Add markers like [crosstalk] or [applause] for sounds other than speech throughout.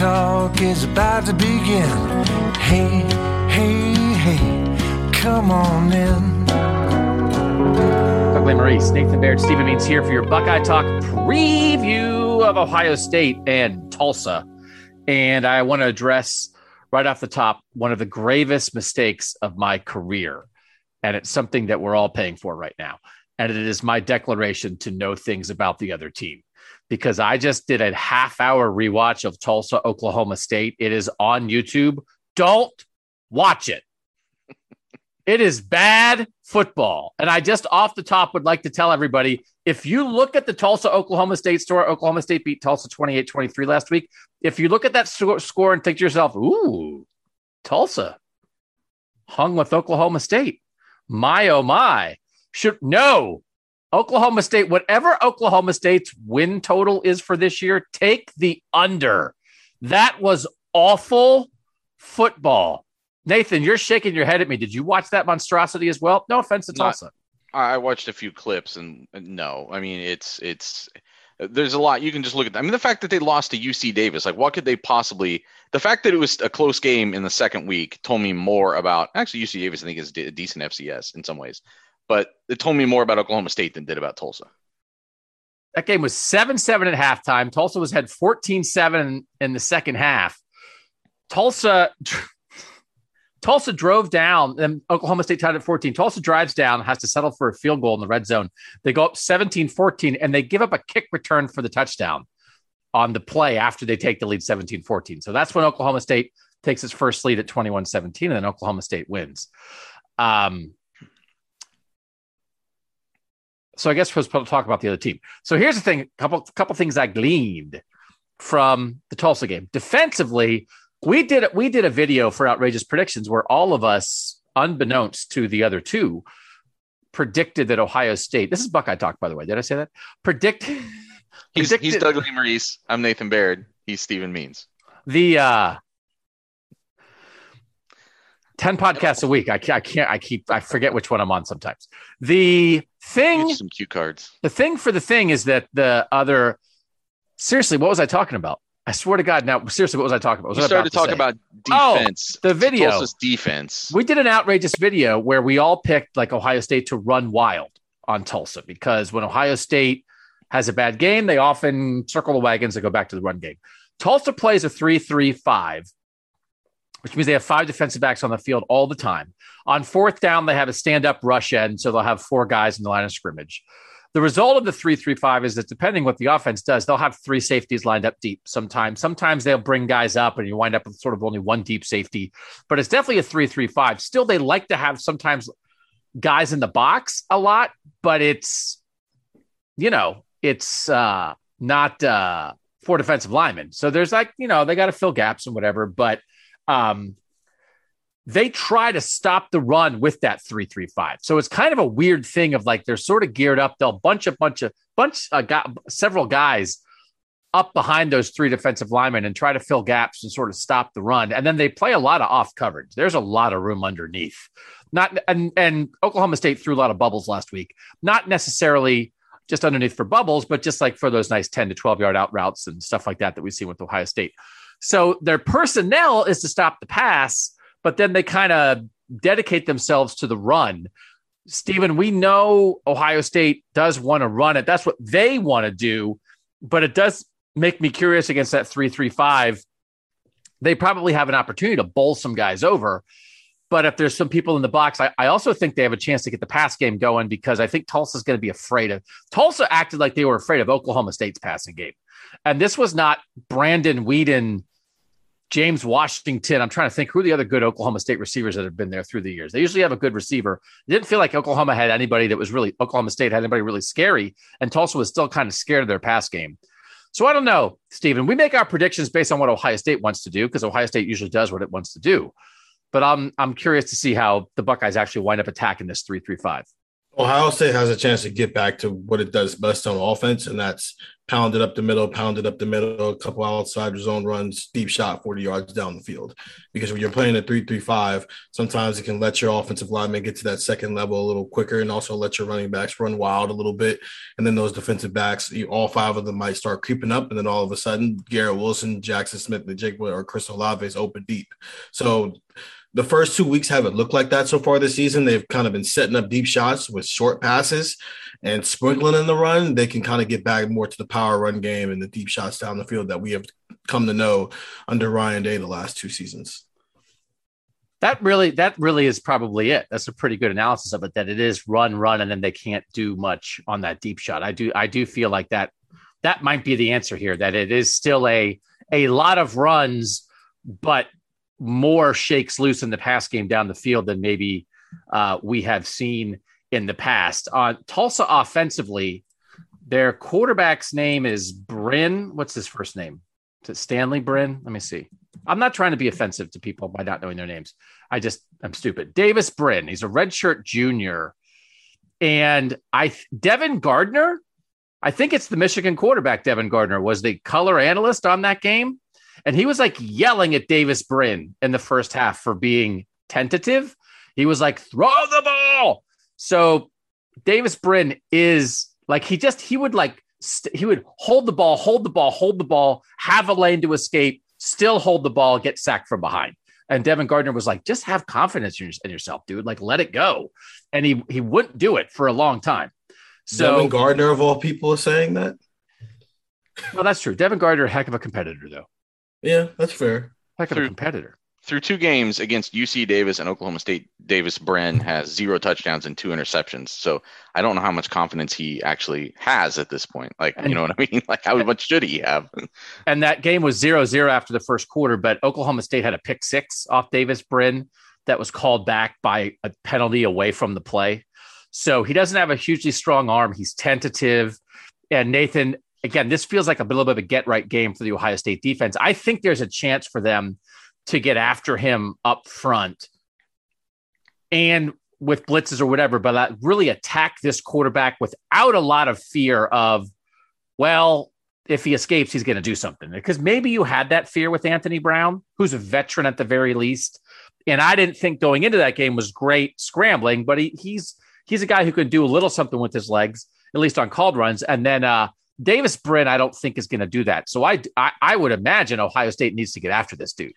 Talk is about to begin. Hey, hey, hey, come on in. Doug Lesmerises, Nathan Baird, Stephen Means here for your Buckeye Talk preview of Ohio State and Tulsa. And I want to address right off the top one of the gravest mistakes of my career. And it's something that we're all paying for right now. And it is my declaration to know things about the other team because I just did a half hour rewatch of Tulsa, Oklahoma State. It is on YouTube. Don't watch it. It is bad football. And I just off the top would like to tell everybody if you look at the Tulsa Oklahoma State store, Oklahoma State beat Tulsa 28 23 last week. If you look at that score and think to yourself, ooh, Tulsa hung with Oklahoma State. My, oh, my. Should no, Oklahoma State, whatever Oklahoma State's win total is for this year, take the under. That was awful football. Nathan, you're shaking your head at me. Did you watch that monstrosity as well? No offense to Tulsa. I watched a few clips and and no, I mean it's it's there's a lot you can just look at. I mean the fact that they lost to UC Davis, like what could they possibly? The fact that it was a close game in the second week told me more about actually UC Davis. I think is a decent FCS in some ways, but it told me more about Oklahoma State than did about Tulsa. That game was 7 7 at halftime. Tulsa was had 14 7 in the second half. Tulsa. [laughs] Tulsa drove down, and Oklahoma State tied at 14. Tulsa drives down, has to settle for a field goal in the red zone. They go up 17 14, and they give up a kick return for the touchdown on the play after they take the lead 17 14. So that's when Oklahoma State takes its first lead at 21 17, and then Oklahoma State wins. Um, so I guess we're supposed to talk about the other team. So here's the thing: a couple couple things I gleaned from the Tulsa game. Defensively, we did we did a video for outrageous predictions where all of us, unbeknownst to the other two, predicted that Ohio State. This is Buckeye talk, by the way. Did I say that? Predict. He's, predicted he's Doug Lesmerises. I'm Nathan Baird. He's Stephen Means. the uh, ten podcasts a week. I can't. I can't. I keep. I forget which one I'm on sometimes. The thing. Get some cue cards. the thing for the thing is that the other seriously what was i talking about i swear to god now seriously what was i talking about What You was I started to talk say? about Oh, defense. the video. Tulsa's defense. we did an outrageous video where we all picked like ohio state to run wild on tulsa because when ohio state has a bad game they often circle the wagons and go back to the run game tulsa plays a 3-3-5 which means they have five defensive backs on the field all the time on fourth down they have a stand-up rush end so they'll have four guys in the line of scrimmage the result of the 3-3-5 is that depending what the offense does, they'll have three safeties lined up deep sometimes. Sometimes they'll bring guys up and you wind up with sort of only one deep safety, but it's definitely a 3-3-5. Still, they like to have sometimes guys in the box a lot, but it's, you know, it's uh, not uh, four defensive linemen. So there's like, you know, they got to fill gaps and whatever, but um, they try to stop the run with that 335 so it's kind of a weird thing of like they're sort of geared up. They'll bunch a bunch of bunch uh, got several guys up behind those three defensive linemen and try to fill gaps and sort of stop the run. And then they play a lot of off coverage. There's a lot of room underneath. Not and and oklahoma state threw a lot of bubbles last week. Not necessarily just underneath for bubbles but just like for those nice 10 to 12 yard out routes and stuff like that that we see with ohio state so their personnel is to stop the pass but then they kind of dedicate themselves to the run. Stephen, we know Ohio State does want to run it. That's what they want to do, but it does make me curious against that 335. They probably have an opportunity to bowl some guys over. But if there's some people in the box, I, I also think they have a chance to get the pass game going because I think Tulsa's going to be afraid of. Tulsa acted like they were afraid of Oklahoma State's passing game. And this was not Brandon Weeden, James Washington. I'm trying to think who the other good Oklahoma State receivers that have been there through the years. They usually have a good receiver. It didn't feel like Oklahoma had anybody that was really, Oklahoma State had anybody really scary. And Tulsa was still kind of scared of their pass game. So I don't know, Stephen. We make our predictions based on what Ohio State wants to do because Ohio State usually does what it wants to do. But I'm I'm curious to see how the Buckeyes actually wind up attacking this three three five. Ohio State has a chance to get back to what it does best on offense, and that's pound it up the middle, pound it up the middle, a couple outside zone runs, deep shot, 40 yards down the field. Because when you're playing a 3 3 5, sometimes it can let your offensive lineman get to that second level a little quicker and also let your running backs run wild a little bit. And then those defensive backs, all five of them might start creeping up. And then all of a sudden, Garrett Wilson, Jackson Smith-Njigba or Chris Olave is open deep. So the first two weeks haven't looked like that so far this season. They've kind of been setting up deep shots with short passes and sprinkling in the run. They can kind of get back more to the power run game and the deep shots down the field that we have come to know under Ryan Day the last two seasons. That really, that really is probably it. That's a pretty good analysis of it. That it is run, run, and then they can't do much on that deep shot. I do, I do feel like that. That might be the answer here. That it is still a a lot of runs, but more shakes loose in the pass game down the field than maybe uh, we have seen in the past. On uh, Tulsa offensively, their quarterback's name is Brin. What's his first name? Is Stanley Brin? Let me see. I'm not trying to be offensive to people by not knowing their names. I just I'm stupid. Davis Brin. He's a redshirt junior, and I Devin Gardner. I think it's the Michigan quarterback. Devin Gardner was the color analyst on that game. And he was like yelling at Davis Brin in the first half for being tentative. He was like, throw the ball. So Davis Brin is like, he just, he would like, st- he would hold the ball, hold the ball, hold the ball, have a lane to escape, still hold the ball, get sacked from behind. And Devin Gardner was like, just have confidence in yourself, dude. Like, let it go. And he he wouldn't do it for a long time. So Devin Gardner of all people is saying that. Well, that's true. Devin Gardner, a heck of a competitor, though. Yeah, that's fair. Heck of a competitor. Through two games against UC Davis and Oklahoma State, Davis Brin has zero touchdowns and two interceptions. So I don't know how much confidence he actually has at this point. Like, and, you know what I [laughs] mean? Like, how much should he have? [laughs] and that game was zero zero after the first quarter, but Oklahoma State had a pick six off Davis Brin that was called back by a penalty away from the play. So he doesn't have a hugely strong arm. He's tentative. And Nathan, again, this feels like a little bit of a get right game for the Ohio State defense. I think there's a chance for them to get after him up front and with blitzes or whatever, but really attack this quarterback without a lot of fear of, well, if he escapes, he's going to do something. Because maybe you had that fear with Anthony Brown, who's a veteran at the very least. And I didn't think going into that game was great scrambling, but he, he's he's a guy who can do a little something with his legs, at least on called runs. And then uh, Davis Brin, I don't think is going to do that. So I, I, I would imagine Ohio State needs to get after this dude.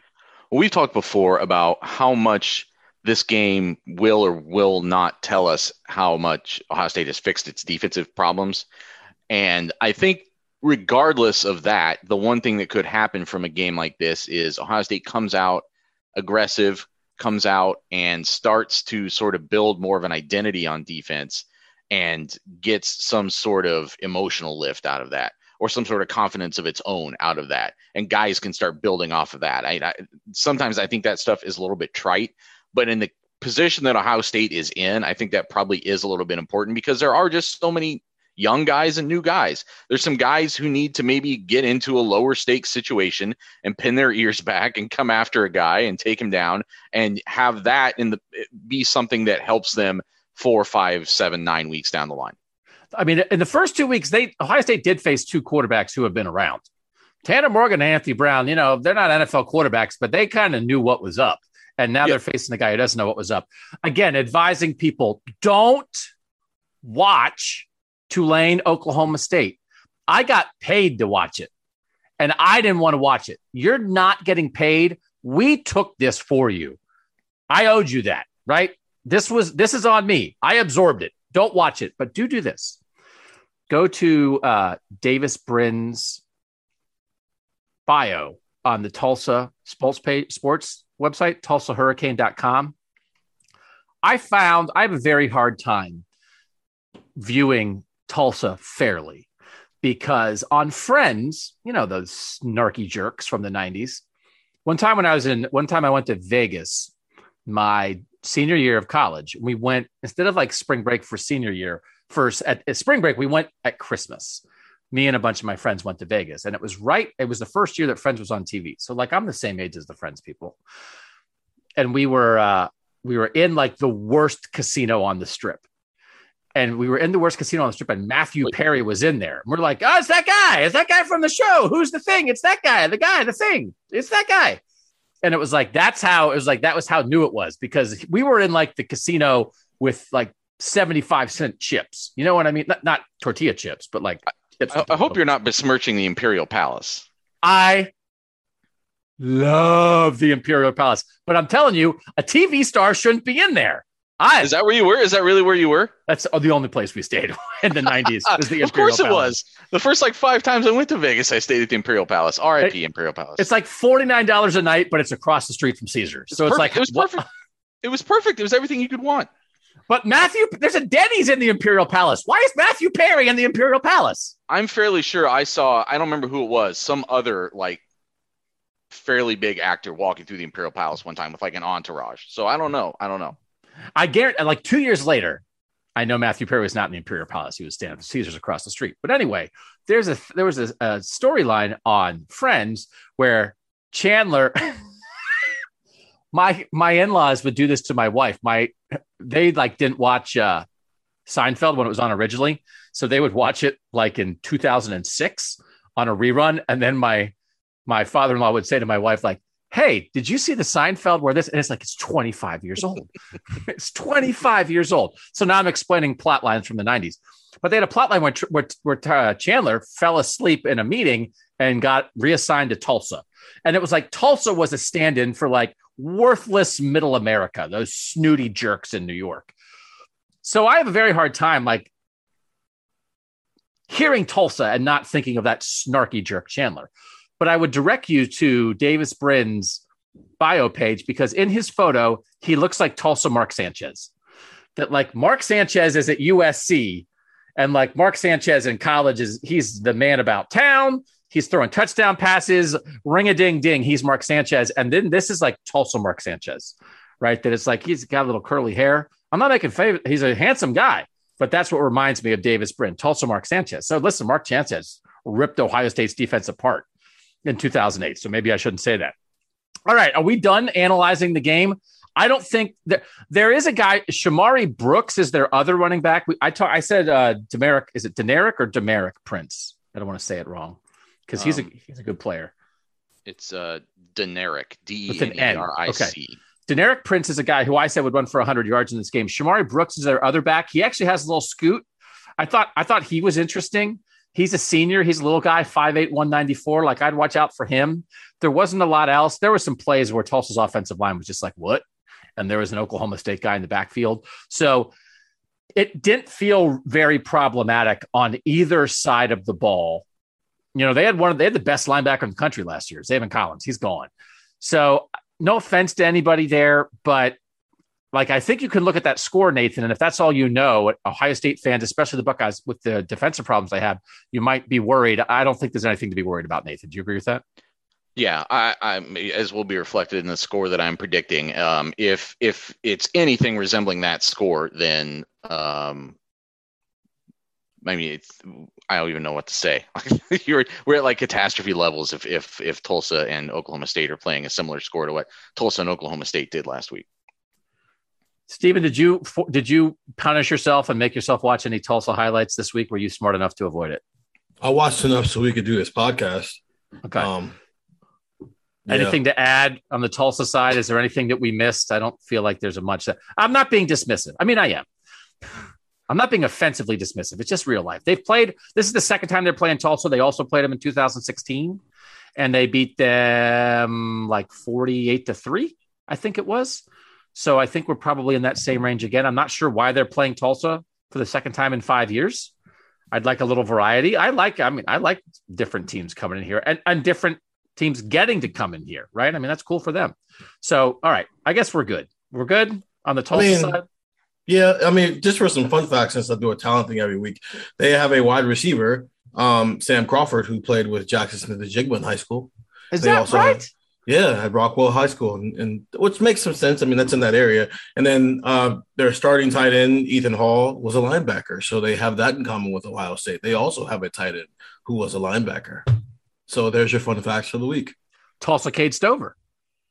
Well, we've talked before about how much this game will or will not tell us how much Ohio State has fixed its defensive problems. And I think, regardless of that, the one thing that could happen from a game like this is Ohio State comes out aggressive, comes out and starts to sort of build more of an identity on defense and gets some sort of emotional lift out of that or some sort of confidence of its own out of that. And guys can start building off of that. I, I, sometimes i think that stuff is a little bit trite but in the position that ohio state is in i think that probably is a little bit important because there are just so many young guys and new guys. There's some guys who need to maybe get into a lower stakes situation and pin their ears [laughs] back and come after a guy and take him down and have that in the be something that helps them four, five, seven, nine weeks down the line. I mean, in the first two weeks, they Ohio State did face two quarterbacks who have been around. Tanner Morgan and Anthony Brown, you know, they're not NFL quarterbacks, but they kind of knew what was up. And now yep. they're facing the guy who doesn't know what was up. Again, advising people don't watch Tulane, Oklahoma State. I got paid to watch it and I didn't want to watch it. You're not getting paid. We took this for you. I owed you that, right? This was this is on me. I absorbed it. Don't watch it, but do do this. Go to uh, Davis Brin's bio on the Tulsa sports page, sports website, tulsahurricane.com. I found I have a very hard time viewing Tulsa fairly because on Friends, you know, those snarky jerks from the 90s. One time when I was in, one time I went to Vegas, my senior year of college. We went, instead of like spring break for senior year, first at, at spring break, we went at Christmas. Me and a bunch of my friends went to Vegas, and it was right, it was the first year that Friends was on TV. So, like, I'm the same age as the Friends people. And we were, uh, we were in like the worst casino on the strip and we were in the worst casino on the strip, and Matthew Perry was in there. And we're like, oh, it's that guy. It's that guy from the show. Who's the thing? It's that guy. The guy, the thing. It's that guy. And it was like, that's how it was like, that was how new it was because we were in like the casino with like 75 cent chips. You know what I mean? Not, not tortilla chips, but like chips. I, I hope you're not besmirching the Imperial Palace. I love the Imperial Palace, but I'm telling you, a TV star shouldn't be in there. I, Is that where you were? Is that really where you were? that's the only place we stayed [laughs] in the 90s. Was the [laughs] of Imperial course it was. The first like five times I went to Vegas, I stayed at the Imperial Palace. R.I.P. Imperial Palace. It's like forty nine dollars a night, but it's across the street from Caesars. so it's like it was what- perfect. It was perfect. It was everything you could want. But Matthew, there's a Denny's in the Imperial Palace. Why is Matthew Perry in the Imperial Palace? I'm fairly sure I saw. I don't remember who it was. Some other like fairly big actor walking through the Imperial Palace one time with like an entourage. So I don't know. I don't know. I guarantee, like two years later, I know Matthew Perry was not in the Imperial Palace. He was standing at Caesars across the street. But anyway, there's a there was a, a storyline on Friends where Chandler. [laughs] my my in-laws would do this to my wife. My they like didn't watch uh Seinfeld when it was on originally. So they would watch it like in 2006 on a rerun. And then my my father-in-law would say to my wife, like, hey, did you see the Seinfeld where this? And it's like, it's 25 years old. [laughs] it's 25 years old. So now I'm explaining plot lines from the 90s. But they had a plot line where, where, where uh, Chandler fell asleep in a meeting and got reassigned to Tulsa. And it was like Tulsa was a stand in for like worthless middle America, those snooty jerks in New York. So I have a very hard time like hearing Tulsa and not thinking of that snarky jerk Chandler. But I would direct you to Davis Brin's bio page because in his photo, he looks like Tulsa Mark Sanchez. That like Mark Sanchez is at USC, and like Mark Sanchez in college is he's the man about town. He's throwing touchdown passes, ring a ding ding. He's Mark Sanchez. And then this is like Tulsa Mark Sanchez, right? That it's like he's got a little curly hair. I'm not making favor. He's a handsome guy, but that's what reminds me of Davis Brin, Tulsa Mark Sanchez. So listen, Mark Sanchez ripped Ohio State's defense apart in 2008. So maybe I shouldn't say that. All right. Are we done analyzing the game? I don't think that there is a guy. Shamari Brooks is their other running back. We, I talk, I said uh, Demeric. Is it Deneric or Demeric Prince? I don't want to say it wrong because he's a Um, he's a good player. It's uh Deneric. D E N. E R I C. Deneric Prince is a guy who I said would run for 100 yards in this game. Shamari Brooks is their other back. He actually has a little scoot. I thought I thought he was interesting. He's a senior. He's a little guy, 5'8", 194. Like I'd watch out for him. There wasn't a lot else. There were some plays where Tulsa's offensive line was just like, what? And there was an Oklahoma State guy in the backfield. So it didn't feel very problematic on either side of the ball. You know, they had one of they had the best linebacker in the country last year, Zaven Collins. He's gone. So no offense to anybody there, but like I think you can look at that score, Nathan, and if that's all you know, Ohio State fans, especially the Buckeyes, with the defensive problems they have, you might be worried. I don't think there's anything to be worried about, Nathan. Do you agree with that? Yeah, I, I'm as will be reflected in the score that I'm predicting. Um, if if it's anything resembling that score, then um, I mean, it's, I don't even know what to say. [laughs] You're we're at like catastrophe levels if if if Tulsa and Oklahoma State are playing a similar score to what Tulsa and Oklahoma State did last week. Stephen, did you did you punish yourself and make yourself watch any Tulsa highlights this week? Were you smart enough to avoid it? I watched enough so we could do this podcast. Okay. Um, yeah. Anything to add on the Tulsa side? Is there anything that we missed? I don't feel like there's a much that I'm not being dismissive. I mean, I am. I'm not being offensively dismissive. It's just real life. They've played. This is the second time they're playing Tulsa. They also played them in 2016, and they beat them like 48 to three. I think it was. So I think we're probably in that same range again. I'm not sure why they're playing Tulsa for the second time in five years. I'd like a little variety. I like. I mean, I like different teams coming in here and and different teams getting to come in here, right? I mean, that's cool for them. So, all right, I guess we're good. We're good on the I Tulsa mean, side. Yeah, I mean, just for some fun facts, since I do a talent thing every week, they have a wide receiver, um, Sam Crawford, who played with Jackson Smith-Njigba in high school. Is They that also right? have- Yeah, at Rockwall High School, and, and which makes some sense. I mean, that's in that area. And then uh, their starting tight end, Ethan Hall, was a linebacker, so they have that in common with Ohio State. They also have a tight end who was a linebacker. So there's your fun facts for the week. Tulsa Cade Stover.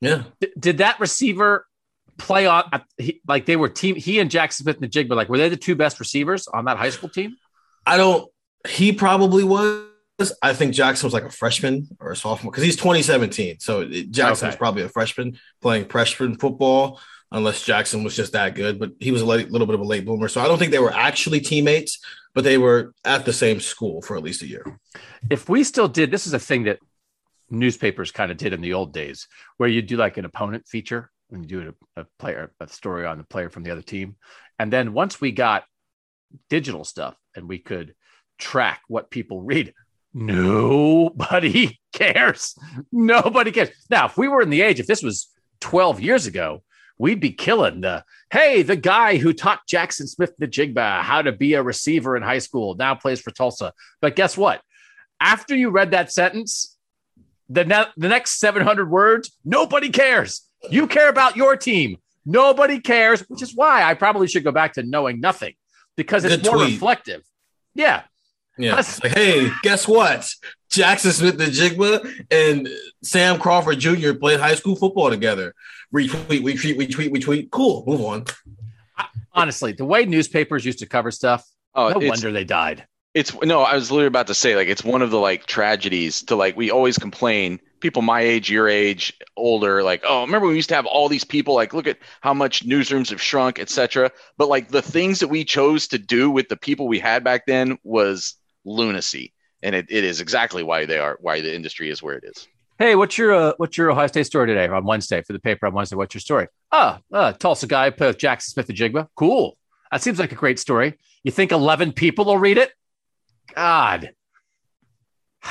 Yeah, D- did that receiver play on he, like they were team? He and Jackson Smith-Njigba like were they the two best receivers on that high school team? I don't. He probably was. I think Jackson was like a freshman or a sophomore because he's 2017. So Jackson was Okay. probably a freshman playing freshman football, unless Jackson was just that good. But he was a late, little bit of a late bloomer. So I don't think they were actually teammates, but they were at the same school for at least a year. if we still did this is a thing that newspapers kind of did in the old days where you do like an opponent feature and you do a, a player a story on the player from the other team and then once we got digital stuff and we could track what people read nobody [laughs] cares nobody cares now if we were in the age if this was 12 years ago we'd be killing the hey the guy who taught jackson smith-njigba how to be a receiver in high school now plays for tulsa but guess what after you read that sentence, the, ne- the next 700 words, nobody cares. You care about your team. Nobody cares, which is why I probably should go back to knowing nothing because it's Good more tweet. reflective. Yeah. Yeah. It's like, hey, guess what? Jackson Smith-Njigba and Sam Crawford Jr. played high school football together. Retweet, retweet, retweet, retweet. Cool. Move on. Honestly, the way newspapers used to cover stuff, Oh, no wonder they died. it's no. I was literally about to say like it's one of the like tragedies to like we always complain. People my age, your age, older, like oh, remember we used to have all these people. Like look at how much newsrooms have shrunk, etc. But like the things that we chose to do with the people we had back then was lunacy, and it, it is exactly why they are why the industry is where it is. Hey, what's your uh, what's your Ohio State story today on Wednesday for the paper on Wednesday? What's your story? Oh, uh, Tulsa guy with Jackson Smith-Njigba. Cool. That seems like a great story. You think 11 people will read it? God. [sighs]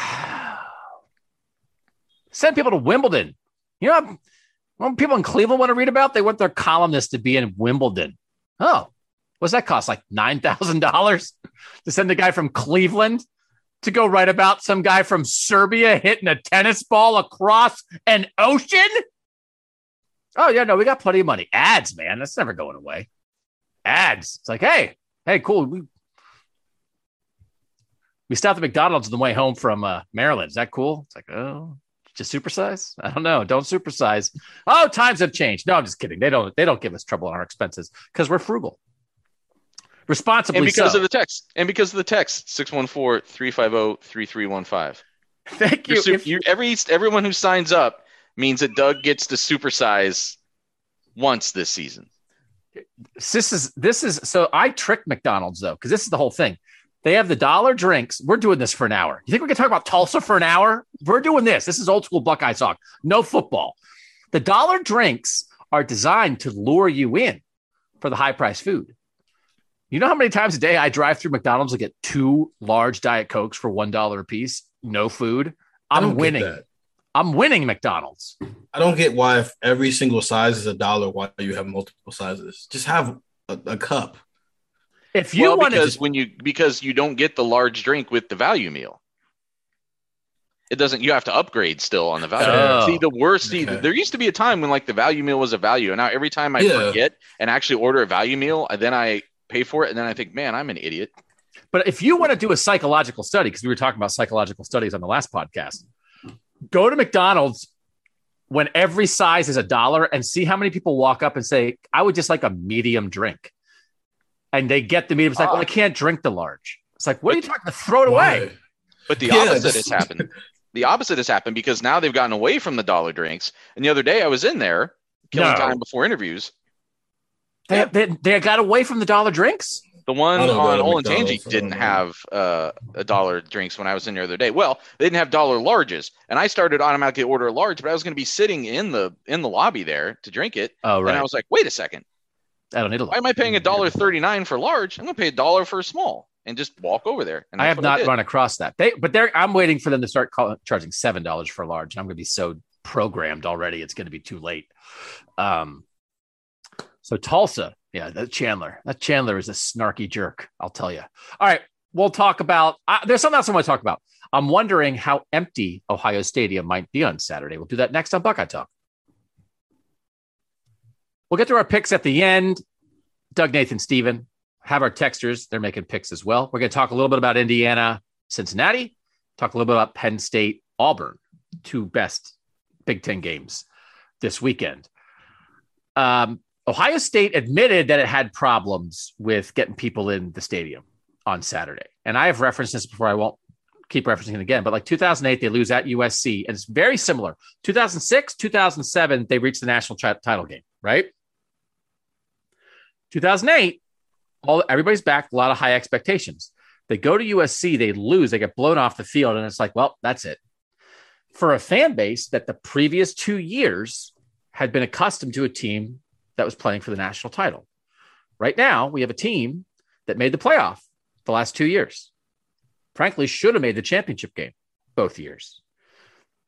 Send people to Wimbledon. You know what people in Cleveland want to read about? They want their columnist to be in Wimbledon. Oh, what's that cost? Like $9,000 to send a guy from Cleveland to go write about some guy from Serbia hitting a tennis ball across an ocean? Oh, yeah, no, we got plenty of money. Ads, man. That's never going away. Ads. It's like, hey, hey, cool. We we stopped at McDonald's on the way home from uh, Maryland. Is that cool? It's like, oh, just supersize? I don't know. Don't supersize. Oh, times have changed. No, I'm just kidding. They don't. They don't give us trouble on our expenses because we're frugal. Responsibly And because so. of the text, and because of the text, 614-350-3315. Thank you. You're If- you every everyone who signs up means that Doug gets to supersize once this season. this is this is so I tricked McDonald's though because this is the whole thing. They have the dollar drinks. We're doing this for an hour. You think we can talk about Tulsa for an hour? We're doing this. This is old school Buckeye talk. No football. The dollar drinks are designed to lure you in for the high price food. You know how many times a day I drive through McDonald's and get two large Diet Cokes for one dollar a piece? No food. I I'm winning. I'm winning McDonald's. I don't get why if every single size is a dollar, why you have multiple sizes. Just have a, a cup. If you well, want because to, when you because you don't get the large drink with the value meal. It doesn't. You have to upgrade still on the value. Oh. See, the worst. See, Okay. there used to be a time when like the value meal was a value, and now every time I Yeah. forget and actually order a value meal, and then I pay for it, and then I think, man, I'm an idiot. But if you want to do a psychological study, because we were talking about psychological studies on the last podcast, go to McDonald's when every size is a dollar and see how many people walk up and say, I would just like a medium drink. And they get the medium. It's like, Ah. well, I can't drink the large. It's like, what are you talking about? Throw it away. Why? But the Yeah, opposite has happened. The opposite has happened because now they've gotten away from the dollar drinks. And the other day I was in there killing No. time before interviews. They, they, they got away from the dollar drinks. The one I don't go on to Olentangy McDonald's, I didn't have uh, a dollar drinks when I was in there the other day. Well, they didn't have dollar larges, and I started automatically order a large, but I was going to be sitting in the in the lobby there to drink it, Oh, right. and. I was like, wait a second, I don't need a why am I paying a dollar thirty nine for large? I'm going to pay a dollar for a small, and just walk over there. And I have not did. run across that. They, but they're, I'm waiting for them to start call, charging seven dollars for a large. I'm going to be so programmed already; it's going to be too late. Um, So Tulsa, yeah, that Chandler, that Chandler is a snarky jerk. I'll tell you. All right, we'll talk about. Uh, there's something else I want to talk about. I'm wondering how empty Ohio Stadium might be on Saturday. We'll do that next on Buckeye Talk. We'll get to our picks at the end. Doug, Nathan, Steven have our texters. They're making picks as well. We're going to talk a little bit about Indiana, Cincinnati, talk a little bit about Penn State, Auburn, two best Big Ten games this weekend. Um, Ohio State admitted that it had problems with getting people in the stadium on Saturday. And I have referenced this before. I won't keep referencing it again, but like 2008, they lose at USC, and it's very similar. 2006, 2007, they reached the national title game, right? 2008, all everybody's back, a lot of high expectations. They go to USC, they lose, they get blown off the field, and it's like, well, that's it. For a fan base that the previous two years had been accustomed to a team that was playing for the national title. Right now, we have a team that made the playoff the last two years. Frankly, should have made the championship game both years.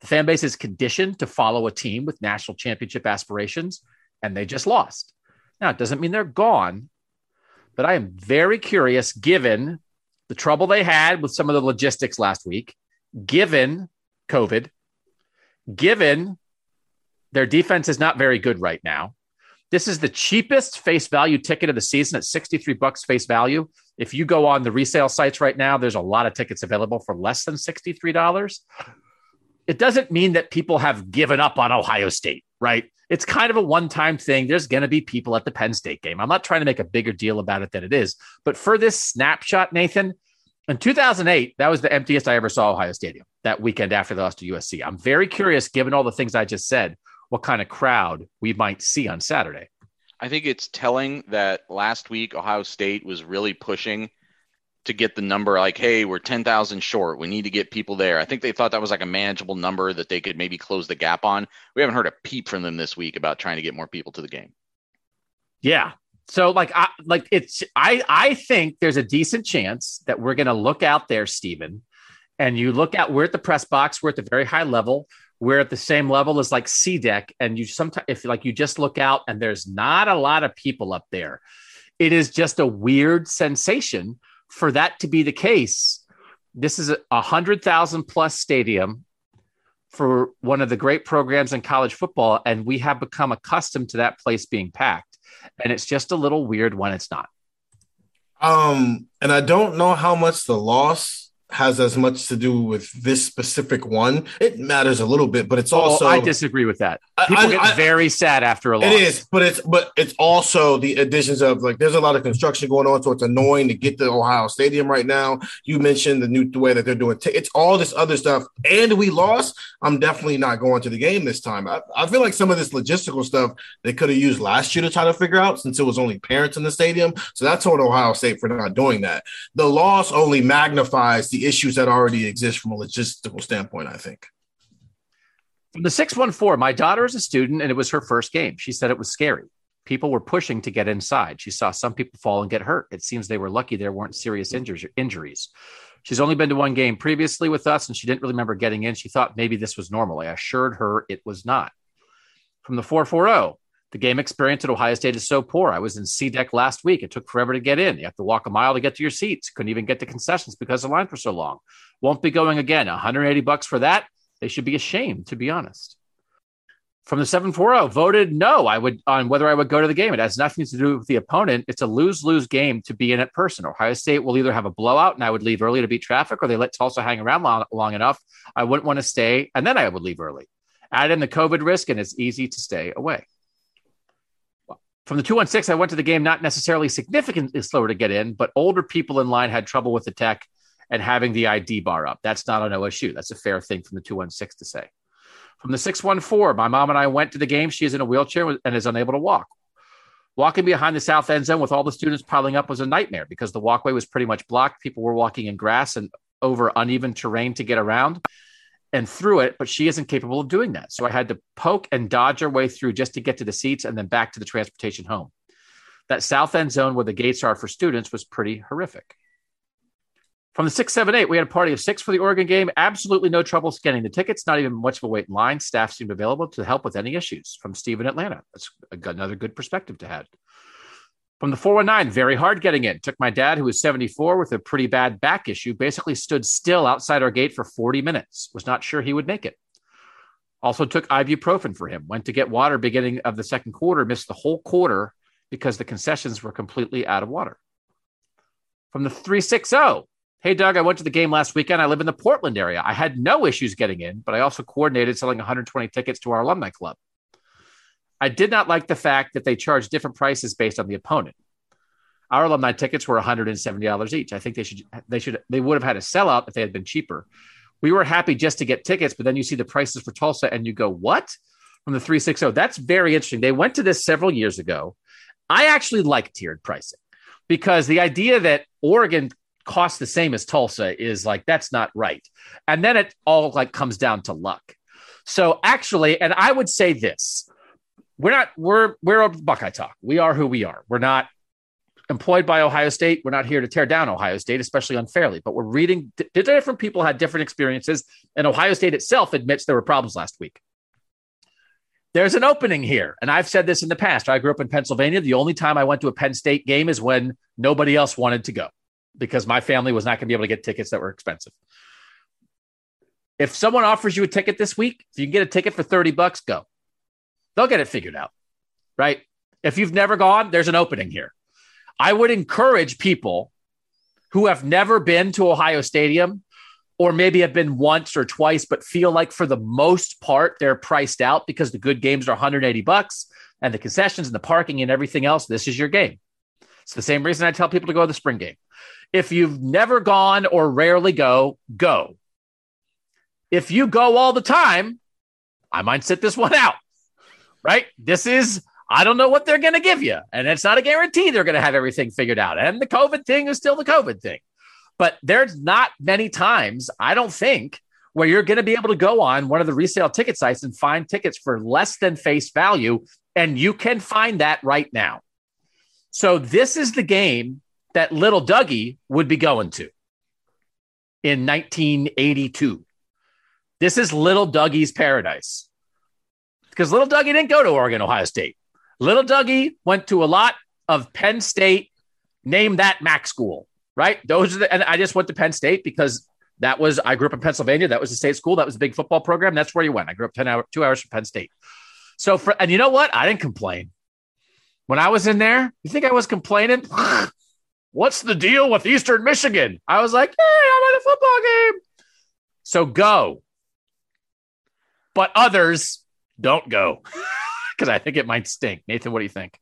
The fan base is conditioned to follow a team with national championship aspirations, and they just lost. Now, it doesn't mean they're gone, but I am very curious given the trouble they had with some of the logistics last week, given COVID, given their defense is not very good right now. This is the cheapest face value ticket of the season at 63 bucks face value. If you go on the resale sites right now, there's a lot of tickets available for less than $63. It doesn't mean that people have given up on Ohio State, right? It's kind of a one time thing. There's going to be people at the Penn State game. I'm not trying to make a bigger deal about it than it is. But for this snapshot, Nathan, in 2008, that was the emptiest I ever saw Ohio Stadium that weekend after they lost to USC. I'm very curious, given all the things I just said, what kind of crowd we might see on Saturday. I think it's telling that last week Ohio State was really pushing to get the number like, hey, we're 10,000 short. We need to get people there. I think they thought that was like a manageable number that they could maybe close the gap on. We haven't heard a peep from them this week about trying to get more people to the game. Yeah. So like I like it's I I think there's a decent chance that we're going to look out there Stephen and you look at we're at the press box, we're at the very high level, we're at the same level as like C deck and you sometimes if like you just look out and there's not a lot of people up there. It is just a weird sensation for that to be the case, this is a hundred thousand plus stadium for one of the great programs in college football, and we have become accustomed to that place being packed, and it's just a little weird when it's not. Um, and I don't know how much the loss has as much to do with this specific one. It matters a little bit, but it's also. Oh, I disagree with that. People I, get I, very sad after a loss. It is, but it's but it's also the additions of like there's a lot of construction going on, so it's annoying to get to Ohio Stadium right now. You mentioned the new the way that they're doing. T- it's all this other stuff, and we lost. I'm definitely not going to the game this time. I, I feel like some of this logistical stuff they could have used last year to try to figure out since it was only parents in the stadium. So that's on Ohio State for not doing that. The loss only magnifies the issues that already exist from a logistical standpoint, I think. From the 614, my daughter is a student and it was her first game. She said it was scary. People were pushing to get inside. She saw some people fall and get hurt. It seems they were lucky there weren't serious injuries. She's only been to one game previously with us and she didn't really remember getting in. She thought maybe this was normal. I assured her it was not. From the 440, the game experience at Ohio State is so poor. I was in C deck last week. It took forever to get in. You have to walk a mile to get to your seats. Couldn't even get to concessions because the lines were so long. Won't be going again. 180 bucks for that. They should be ashamed, to be honest. From the 740, voted no. I would on whether I would go to the game. It has nothing to do with the opponent. It's a lose-lose game to be in it person. Ohio State will either have a blowout and I would leave early to beat traffic, or they let Tulsa hang around long, long enough. I wouldn't want to stay, and then I would leave early. Add in the COVID risk, and it's easy to stay away. From the 216, I went to the game not necessarily significantly slower to get in, but older people in line had trouble with the tech and having the ID bar up. That's not an OSU. That's a fair thing from the 216 to say. From the 614, my mom and I went to the game. She is in a wheelchair and is unable to walk. Walking behind the south end zone with all the students piling up was a nightmare because the walkway was pretty much blocked. People were walking in grass and over uneven terrain to get around and through it, but she isn't capable of doing that. So I had to poke and dodge our way through just to get to the seats and then back to the transportation home. That south end zone where the gates are for students was pretty horrific. From the 678, we had a party of six for the Oregon game. Absolutely no trouble getting the tickets, not even much of a wait in line. Staff seemed available to help with any issues. From Steve in Atlanta. That's another good perspective to have. From the 419, very hard getting in. Took my dad, who was 74 with a pretty bad back issue, basically stood still outside our gate for 40 minutes. Was not sure he would make it. Also took ibuprofen for him. Went to get water beginning of the second quarter, missed the whole quarter because the concessions were completely out of water. From the 360, Hey, Doug, I went to the game last weekend. I live in the Portland area. I had no issues getting in, but I also coordinated selling 120 tickets to our alumni club. I did not like the fact that they charged different prices based on the opponent. Our alumni tickets were $170 each. I think they should they should they would have had a sellout if they had been cheaper. We were happy just to get tickets, but then you see the prices for Tulsa and you go, "What?" From the 360. That's very interesting. They went to this several years ago. I actually like tiered pricing because the idea that Oregon costs the same as Tulsa is like that's not right. And then it all like comes down to luck. So actually, and I would say this: we're not we're we're Buckeye Talk. We are who we are. We're not employed by Ohio State. We're not here to tear down Ohio State, especially unfairly. But we're reading different people had different experiences, and Ohio State itself admits there were problems last week. There's an opening here, and I've said this in the past. I grew up in Pennsylvania. The only time I went to a Penn State game is when nobody else wanted to go because my family was not going to be able to get tickets that were expensive. If someone offers you a ticket this week, if you can get a ticket for 30 bucks, go. They'll get it figured out, right? If you've never gone, there's an opening here. I would encourage people who have never been to Ohio Stadium or maybe have been once or twice, but feel like for the most part they're priced out because the good games are 180 bucks and the concessions and the parking and everything else. This is your game. It's the same reason I tell people to go to the spring game. If you've never gone or rarely go, go. If you go all the time, I might sit this one out, right? This is, I don't know what they're going to give you. And it's not a guarantee they're going to have everything figured out. And the COVID thing is still the COVID thing. But there's not many times, I don't think, where you're going to be able to go on one of the resale ticket sites and find tickets for less than face value. And you can find that right now. So this is the game that little Dougie would be going to in 1982. This is little Dougie's paradise because little Dougie didn't go to Oregon, Ohio State. Little Dougie went to a lot of Penn State, name that Mac school, right? Those are the, and I just went to Penn State because that was, I grew up in Pennsylvania. That was the state school. That was a big football program. That's where you went. I grew up 10 hours, two hours from Penn State. So for, and you know what? I didn't complain. When I was in there, you think I was complaining? [sighs] what's the deal with Eastern Michigan? I was like, hey, I'm at a football game. So go. But others don't go [laughs] because I think it might stink. Nathan, what do you think?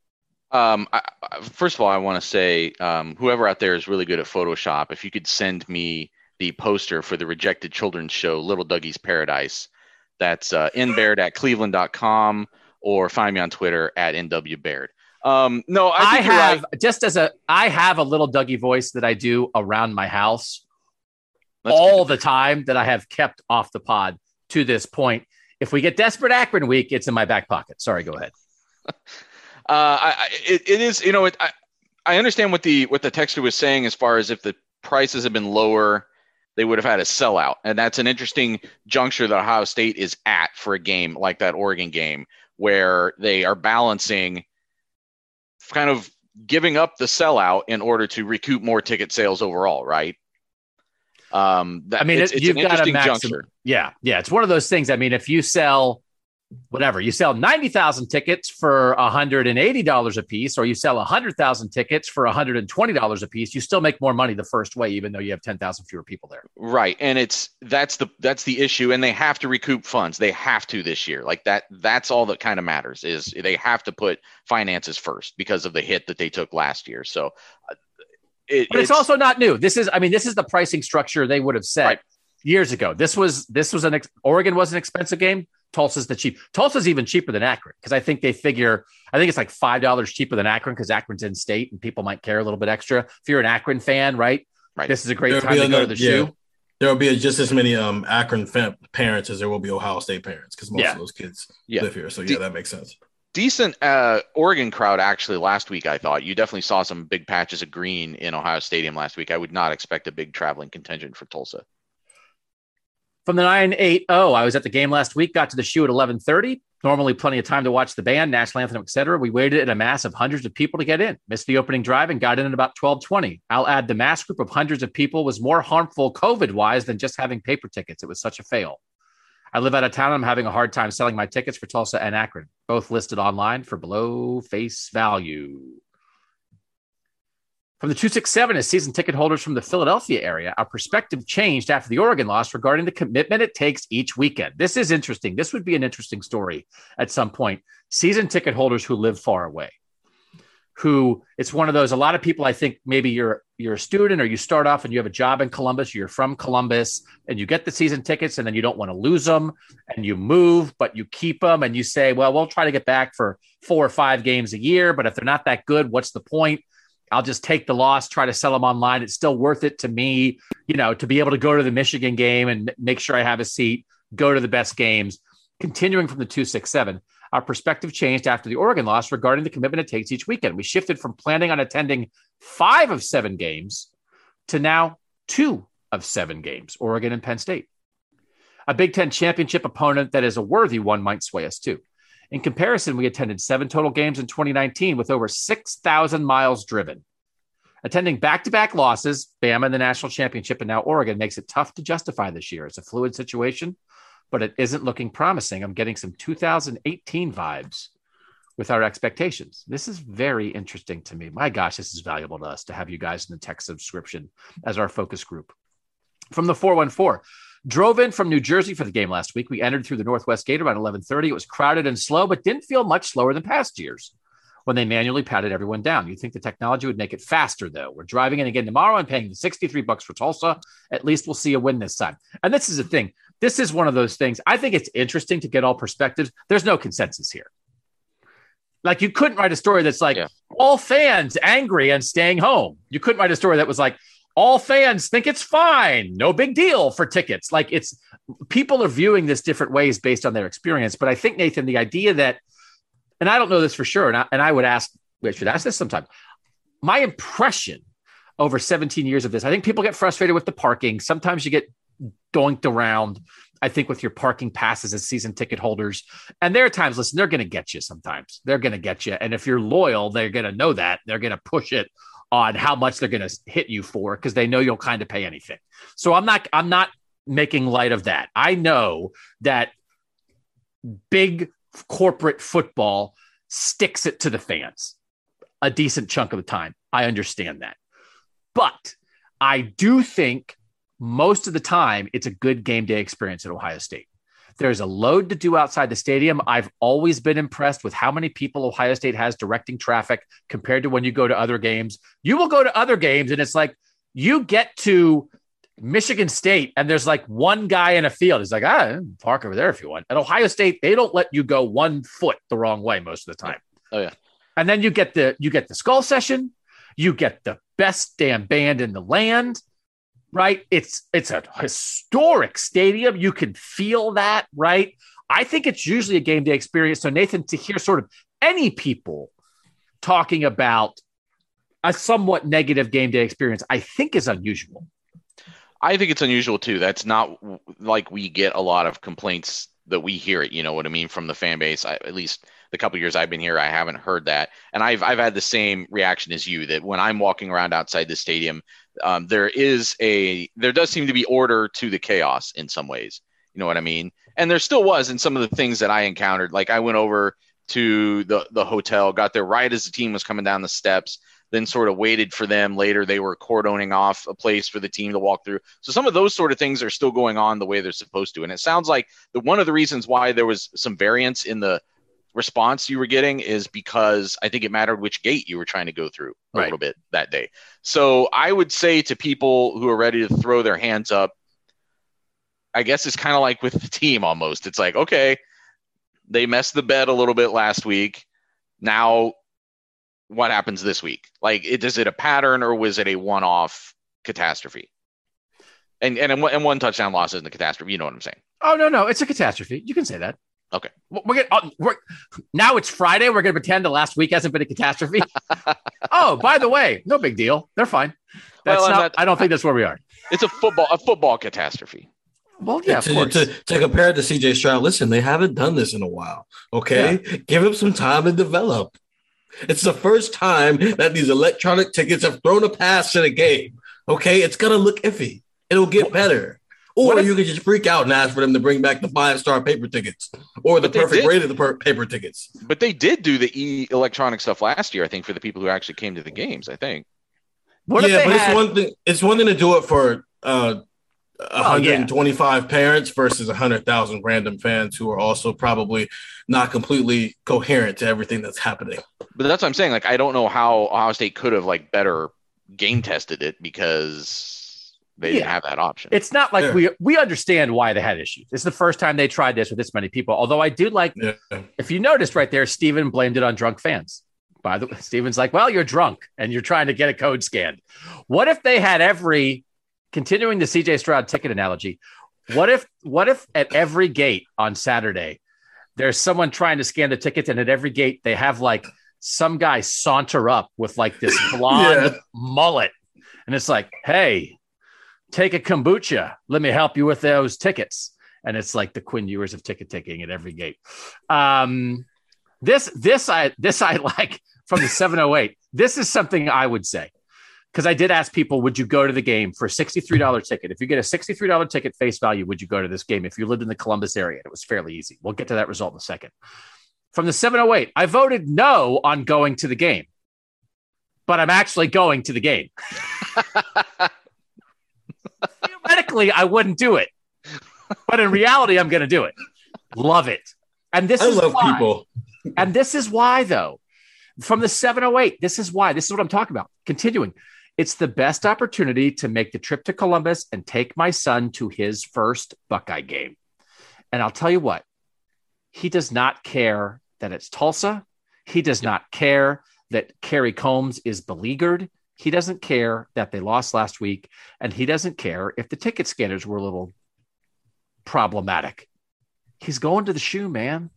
Um, I, first of all, I want to say, um, whoever out there is really good at Photoshop, if you could send me the poster for the rejected children's show, Little Dougie's Paradise, that's uh, nbaird at cleveland.com or find me on Twitter at nwbaird. Um, no, I, I have right. just as a I have a little Dougie voice that I do around my house all the time that I have kept off the pod to this point. If we get desperate Akron week, it's in my back pocket. Sorry, go ahead. [laughs] uh, I, it, it is, you know, it, I, I understand what the what the texter was saying as far as if the prices had been lower, they would have had a sellout, and that's an interesting juncture that Ohio State is at for a game like that Oregon game, where they are balancing kind of giving up the sellout in order to recoup more ticket sales overall, right? Um, that, I mean, it's, it's you've got a maximum, juncture. Yeah, yeah, it's one of those things. I mean, if you sell whatever. You sell 90,000 tickets for $180 a piece, or you sell 100,000 tickets for $120 a piece, you still make more money the first way, even though you have 10,000 fewer people there. Right. And it's, that's the, that's the issue. And they have to recoup funds. They have to this year. Like that, that's all that kind of matters is they have to put finances first because of the hit that they took last year. So, uh, it, but it's, it's, also not new. This is, I mean, this is the pricing structure they would have set right. years ago. This was, this was an, ex- Oregon was an expensive game Tulsa's the cheap. Tulsa's even cheaper than Akron because I think they figure I think it's like five dollars cheaper than Akron because Akron's in state and people might care a little bit extra. If you're an Akron fan, right? Right. This is a great There'll time to another, go to the yeah. shoe. There will be just as many um, Akron fan- parents as there will be Ohio State parents because most yeah. of those kids yeah. live here. So yeah, that makes sense. Decent uh, Oregon crowd actually last week. I thought you definitely saw some big patches of green in Ohio Stadium last week. I would not expect a big traveling contingent for Tulsa. From the 980, I was at the game last week, got to the shoe at 1130. Normally plenty of time to watch the band, national anthem, etc. We waited in a mass of hundreds of people to get in. Missed the opening drive and got in at about 1220. I'll add the mass group of hundreds of people was more harmful COVID-wise than just having paper tickets. It was such a fail. I live out of town. I'm having a hard time selling my tickets for Tulsa and Akron, both listed online for below face value. From the 267 as season ticket holders from the Philadelphia area, our perspective changed after the Oregon loss regarding the commitment it takes each weekend. This is interesting. This would be an interesting story at some point. Season ticket holders who live far away, who it's one of those, a lot of people, I think maybe you're you're a student or you start off and you have a job in Columbus, you're from Columbus and you get the season tickets and then you don't want to lose them and you move, but you keep them and you say, well, we'll try to get back for four or five games a year. But if they're not that good, what's the point? I'll just take the loss, try to sell them online. It's still worth it to me, you know, to be able to go to the Michigan game and make sure I have a seat, go to the best games. Continuing from the 267, our perspective changed after the Oregon loss regarding the commitment it takes each weekend. We shifted from planning on attending five of seven games to now two of seven games, Oregon and Penn State. A Big Ten championship opponent that is a worthy one might sway us too. In comparison, we attended seven total games in 2019 with over 6,000 miles driven. Attending back to back losses, Bama in the national championship and now Oregon, makes it tough to justify this year. It's a fluid situation, but it isn't looking promising. I'm getting some 2018 vibes with our expectations. This is very interesting to me. My gosh, this is valuable to us to have you guys in the tech subscription as our focus group. From the 414, Drove in from New Jersey for the game last week. We entered through the Northwest Gate around 11:30. It was crowded and slow, but didn't feel much slower than past years when they manually patted everyone down. You'd think the technology would make it faster, though. We're driving in again tomorrow and paying the 63 bucks for Tulsa. At least we'll see a win this time. And this is the thing. This is one of those things. I think it's interesting to get all perspectives. There's no consensus here. Like you couldn't write a story that's like yeah. all fans angry and staying home. You couldn't write a story that was like all fans think it's fine, no big deal for tickets. Like it's people are viewing this different ways based on their experience. But I think Nathan, the idea that, and I don't know this for sure, and I, and I would ask, we should ask this sometime. My impression over 17 years of this, I think people get frustrated with the parking. Sometimes you get doinked around. I think with your parking passes as season ticket holders, and there are times, listen, they're going to get you. Sometimes they're going to get you, and if you're loyal, they're going to know that they're going to push it on how much they're going to hit you for because they know you'll kind of pay anything. So I'm not I'm not making light of that. I know that big corporate football sticks it to the fans a decent chunk of the time. I understand that. But I do think most of the time it's a good game day experience at Ohio State. There's a load to do outside the stadium. I've always been impressed with how many people Ohio State has directing traffic compared to when you go to other games. You will go to other games and it's like you get to Michigan State and there's like one guy in a field. He's like, ah, park over there if you want. At Ohio State, they don't let you go one foot the wrong way most of the time. Oh yeah. And then you get the you get the skull session, you get the best damn band in the land right? It's it's a historic stadium. You can feel that, right? I think it's usually a game day experience. So Nathan, to hear sort of any people talking about a somewhat negative game day experience, I think is unusual. I think it's unusual too. That's not like we get a lot of complaints that we hear it. You know what I mean from the fan base. I, at least the couple years I've been here, I haven't heard that, and I've I've had the same reaction as you. That when I'm walking around outside the stadium, um, there is a there does seem to be order to the chaos in some ways. You know what I mean? And there still was in some of the things that I encountered. Like I went over to the the hotel, got there right as the team was coming down the steps, then sort of waited for them. Later, they were cordoning off a place for the team to walk through. So some of those sort of things are still going on the way they're supposed to. And it sounds like the one of the reasons why there was some variance in the response you were getting is because I think it mattered which gate you were trying to go through a right. little bit that day. So I would say to people who are ready to throw their hands up, I guess it's kind of like with the team almost. It's like, okay, they messed the bed a little bit last week. Now, what happens this week? Like, it, is it a pattern or was it a one off catastrophe? And, and, and one touchdown loss isn't a catastrophe. You know what I'm saying? Oh, no, no. It's a catastrophe. You can say that. Okay. We're gonna, oh, we're, now it's Friday. We're going to pretend the last week hasn't been a catastrophe. [laughs] oh, by the way, no big deal. They're fine. That's Well, not, that- I don't think that's where we are. It's a football a football catastrophe. Well, yeah, of to, course. to, to compare it to CJ Stroud, listen, they haven't done this in a while. Okay. Give him some time and develop. It's the first time that these electronic tickets have thrown a pass in a game. Okay. It's going to look iffy. It'll get better. Or if- you could just freak out and ask for them to bring back the five star paper tickets or the perfect did. grade of the per- paper tickets. But they did do the e electronic stuff last year, I think, for the people who actually came to the games, I think. what yeah, but had, it's one thing. It's one thing to do it for uh, Well, yeah. 125 parents versus 100,000 random fans who are also probably not completely coherent to everything that's happening. But that's what I'm saying. Like, I don't know how Ohio State could have like better game tested it because they didn't have that option. It's not like Yeah. we we understand why they had issues. It's the first time they tried this with this many people. Although I do like, Yeah. if you noticed right there, Steven blamed it on drunk fans. By the way, Steven's like, well, you're drunk and you're trying to get a code scanned. What if they had every, continuing the CJ Stroud ticket analogy, what if what if at every gate on Saturday, there's someone trying to scan the tickets, and at every gate they have like some guy saunter up with like this [laughs] blonde Yeah. mullet, and it's like, hey, take a kombucha. Let me help you with those tickets. And it's like the Quinn Ewers of ticket taking at every gate. Um, this this I this I [laughs] like from the 708. This is something I would say because I did ask people, would you go to the game for a $63 ticket? If you get a $63 ticket face value, would you go to this game if you lived in the Columbus area? It was fairly easy. We'll get to that result in a second. From the 708, I voted no on going to the game, but I'm actually going to the game. [laughs] Theoretically, I wouldn't do it, but in reality, I'm going to do it. Love it. And this I is love why. people. And this is why, though, from the 708, this is why. This is what I'm talking about. Continuing, it's the best opportunity to make the trip to Columbus and take my son to his first Buckeye game. And I'll tell you what, he does not care that it's Tulsa. He does not care that Kerry Coombs is beleaguered. He doesn't care that they lost last week. And he doesn't care if the ticket scanners were a little problematic. He's going to the shoe, man.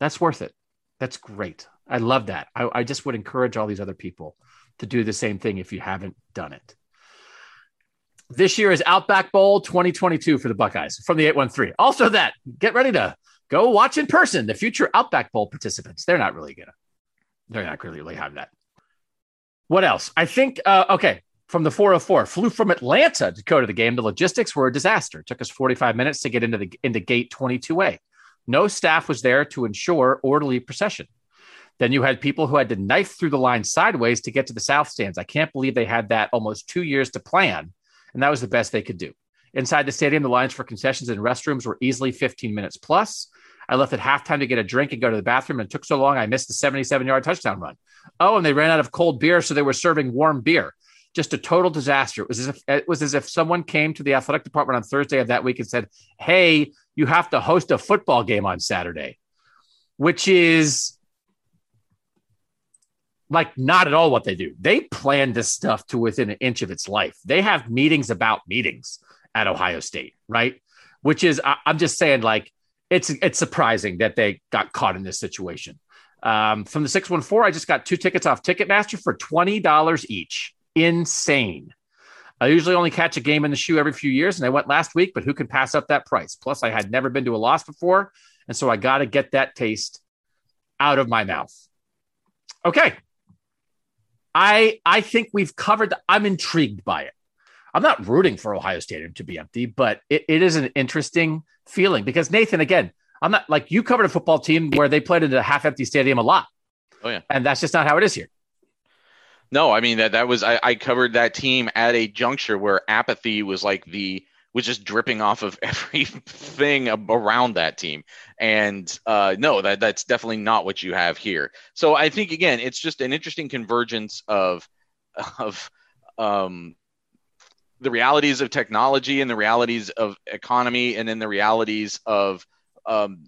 That's worth it. That's great. I love that. I, I just would encourage all these other people to do the same thing if you haven't done it. This year is Outback Bowl 2022 for the Buckeyes from the 813. Also, that get ready to go watch in person the future Outback Bowl participants. They're not really gonna, they're not really really have that. What else? I think uh, okay. From the 404, flew from Atlanta to go to the game. The logistics were a disaster. It took us 45 minutes to get into the into gate 22A. No staff was there to ensure orderly procession. Then you had people who had to knife through the line sideways to get to the south stands. I can't believe they had that almost two years to plan, and that was the best they could do. Inside the stadium, the lines for concessions and restrooms were easily 15 minutes plus. I left at halftime to get a drink and go to the bathroom, and it took so long I missed the 77 yard touchdown run. Oh, and they ran out of cold beer, so they were serving warm beer. Just a total disaster. It was as if it was as if someone came to the athletic department on Thursday of that week and said, "Hey, you have to host a football game on Saturday," which is like not at all what they do. They plan this stuff to within an inch of its life. They have meetings about meetings at Ohio State, right? Which is I, I'm just saying, like it's it's surprising that they got caught in this situation. Um, from the 614, I just got two tickets off Ticketmaster for $20 each. Insane. I usually only catch a game in the shoe every few years, and I went last week, but who can pass up that price? Plus, I had never been to a loss before, and so I got to get that taste out of my mouth. Okay. I I think we've covered. I'm intrigued by it. I'm not rooting for Ohio Stadium to be empty, but it, it is an interesting feeling because Nathan, again, I'm not like you covered a football team where they played in a half empty stadium a lot. Oh, yeah. And that's just not how it is here. No, I mean that that was I, I covered that team at a juncture where apathy was like the was just dripping off of [laughs] everything around that team. And uh, no, that that's definitely not what you have here. So I think again, it's just an interesting convergence of of um, the realities of technology and the realities of economy, and then the realities of um,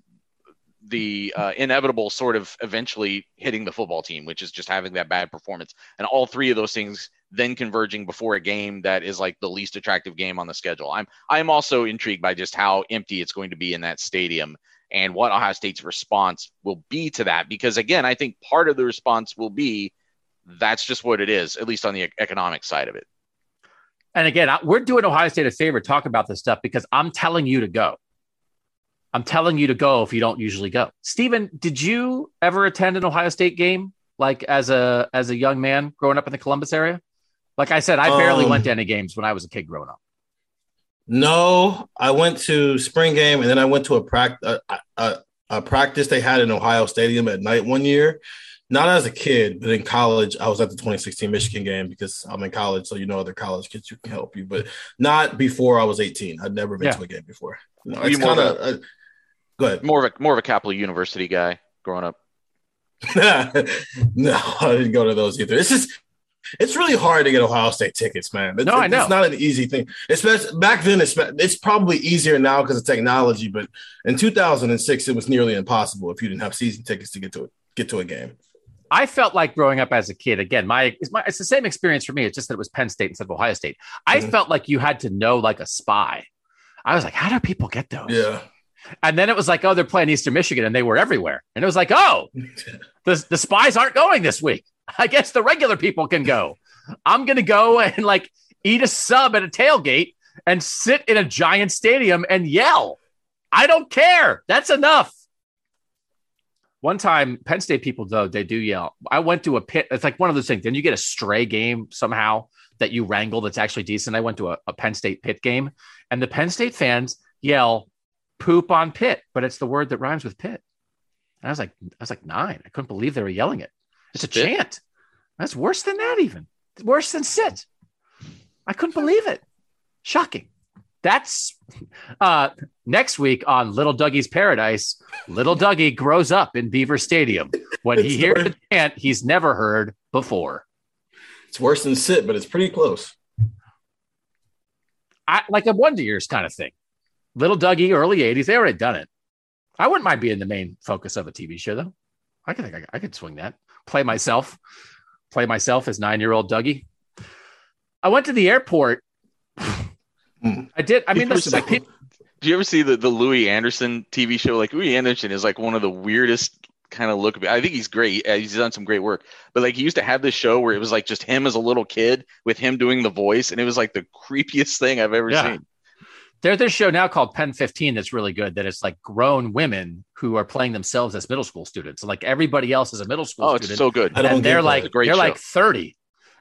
the uh, inevitable sort of eventually hitting the football team, which is just having that bad performance. And all three of those things then converging before a game that is like the least attractive game on the schedule. I'm I'm also intrigued by just how empty it's going to be in that stadium and what Ohio State's response will be to that. Because again, I think part of the response will be that's just what it is, at least on the economic side of it. And again, we're doing Ohio State a favor talk about this stuff because I'm telling you to go. I'm telling you to go if you don't usually go. Stephen, did you ever attend an Ohio State game like as a as a young man growing up in the Columbus area? Like I said, I barely um, went to any games when I was a kid growing up. No, I went to spring game and then I went to a, practice a, a, a practice they had in Ohio Stadium at night one year. Not as a kid, but in college, I was at the 2016 Michigan game because I'm in college, so you know other college kids who can help you. But not before I was 18. I'd never been yeah. to a game before. No, it's kind of. Go ahead. More of a more of a Capital University guy growing up. [laughs] no, I didn't go to those either. It's just it's really hard to get Ohio State tickets, man. It's, no, I know. It's not an easy thing. Especially back then, it's, it's probably easier now because of technology. But in 2006, it was nearly impossible if you didn't have season tickets to get to it, get to a game. I felt like growing up as a kid. Again, my it's, my it's the same experience for me. It's just that it was Penn State instead of Ohio State. I mm-hmm. felt like you had to know like a spy. I was like, how do people get those? Yeah. And then it was like, oh, they're playing Eastern Michigan, and they were everywhere. And it was like, oh, [laughs] the the spies aren't going this week. I guess the regular people can go. I'm going to go and like eat a sub at a tailgate and sit in a giant stadium and yell. I don't care. That's enough. One time, Penn State people, though, they do yell. I went to a pit. It's like one of those things. Then you get a stray game somehow that you wrangle that's actually decent. I went to a, a Penn State pit game, and the Penn State fans yell poop on pit, but it's the word that rhymes with pit. And I was like, I was like nine. I couldn't believe they were yelling it. It's a chant. That's worse than that, even worse than sit. I couldn't believe it. Shocking. That's uh, next week on Little Dougie's Paradise. Little Dougie grows up in Beaver Stadium. When he hears a chant he's never heard before. It's worse than sit, but it's pretty close. I, like a Wonder Years kind of thing. Little Dougie, early 80s, they already done it. I wouldn't mind being the main focus of a TV show, though. I could think I, I could swing that. Play myself play myself as nine year old Dougie. I went to the airport. [sighs] Hmm. I did. I mean, listen, like, [laughs] do you ever see the, the Louie Anderson TV show? Like Louie Anderson is like one of the weirdest kind of look. I think he's great. He's done some great work. But like he used to have this show where it was like just him as a little kid with him doing the voice, and it was like the creepiest thing I've ever yeah. seen. There's this show now called Pen 15 that's really good. That it's like grown women who are playing themselves as middle school students. Like everybody else is a middle school. Oh, student, it's so good. And they're like they're show. like 30,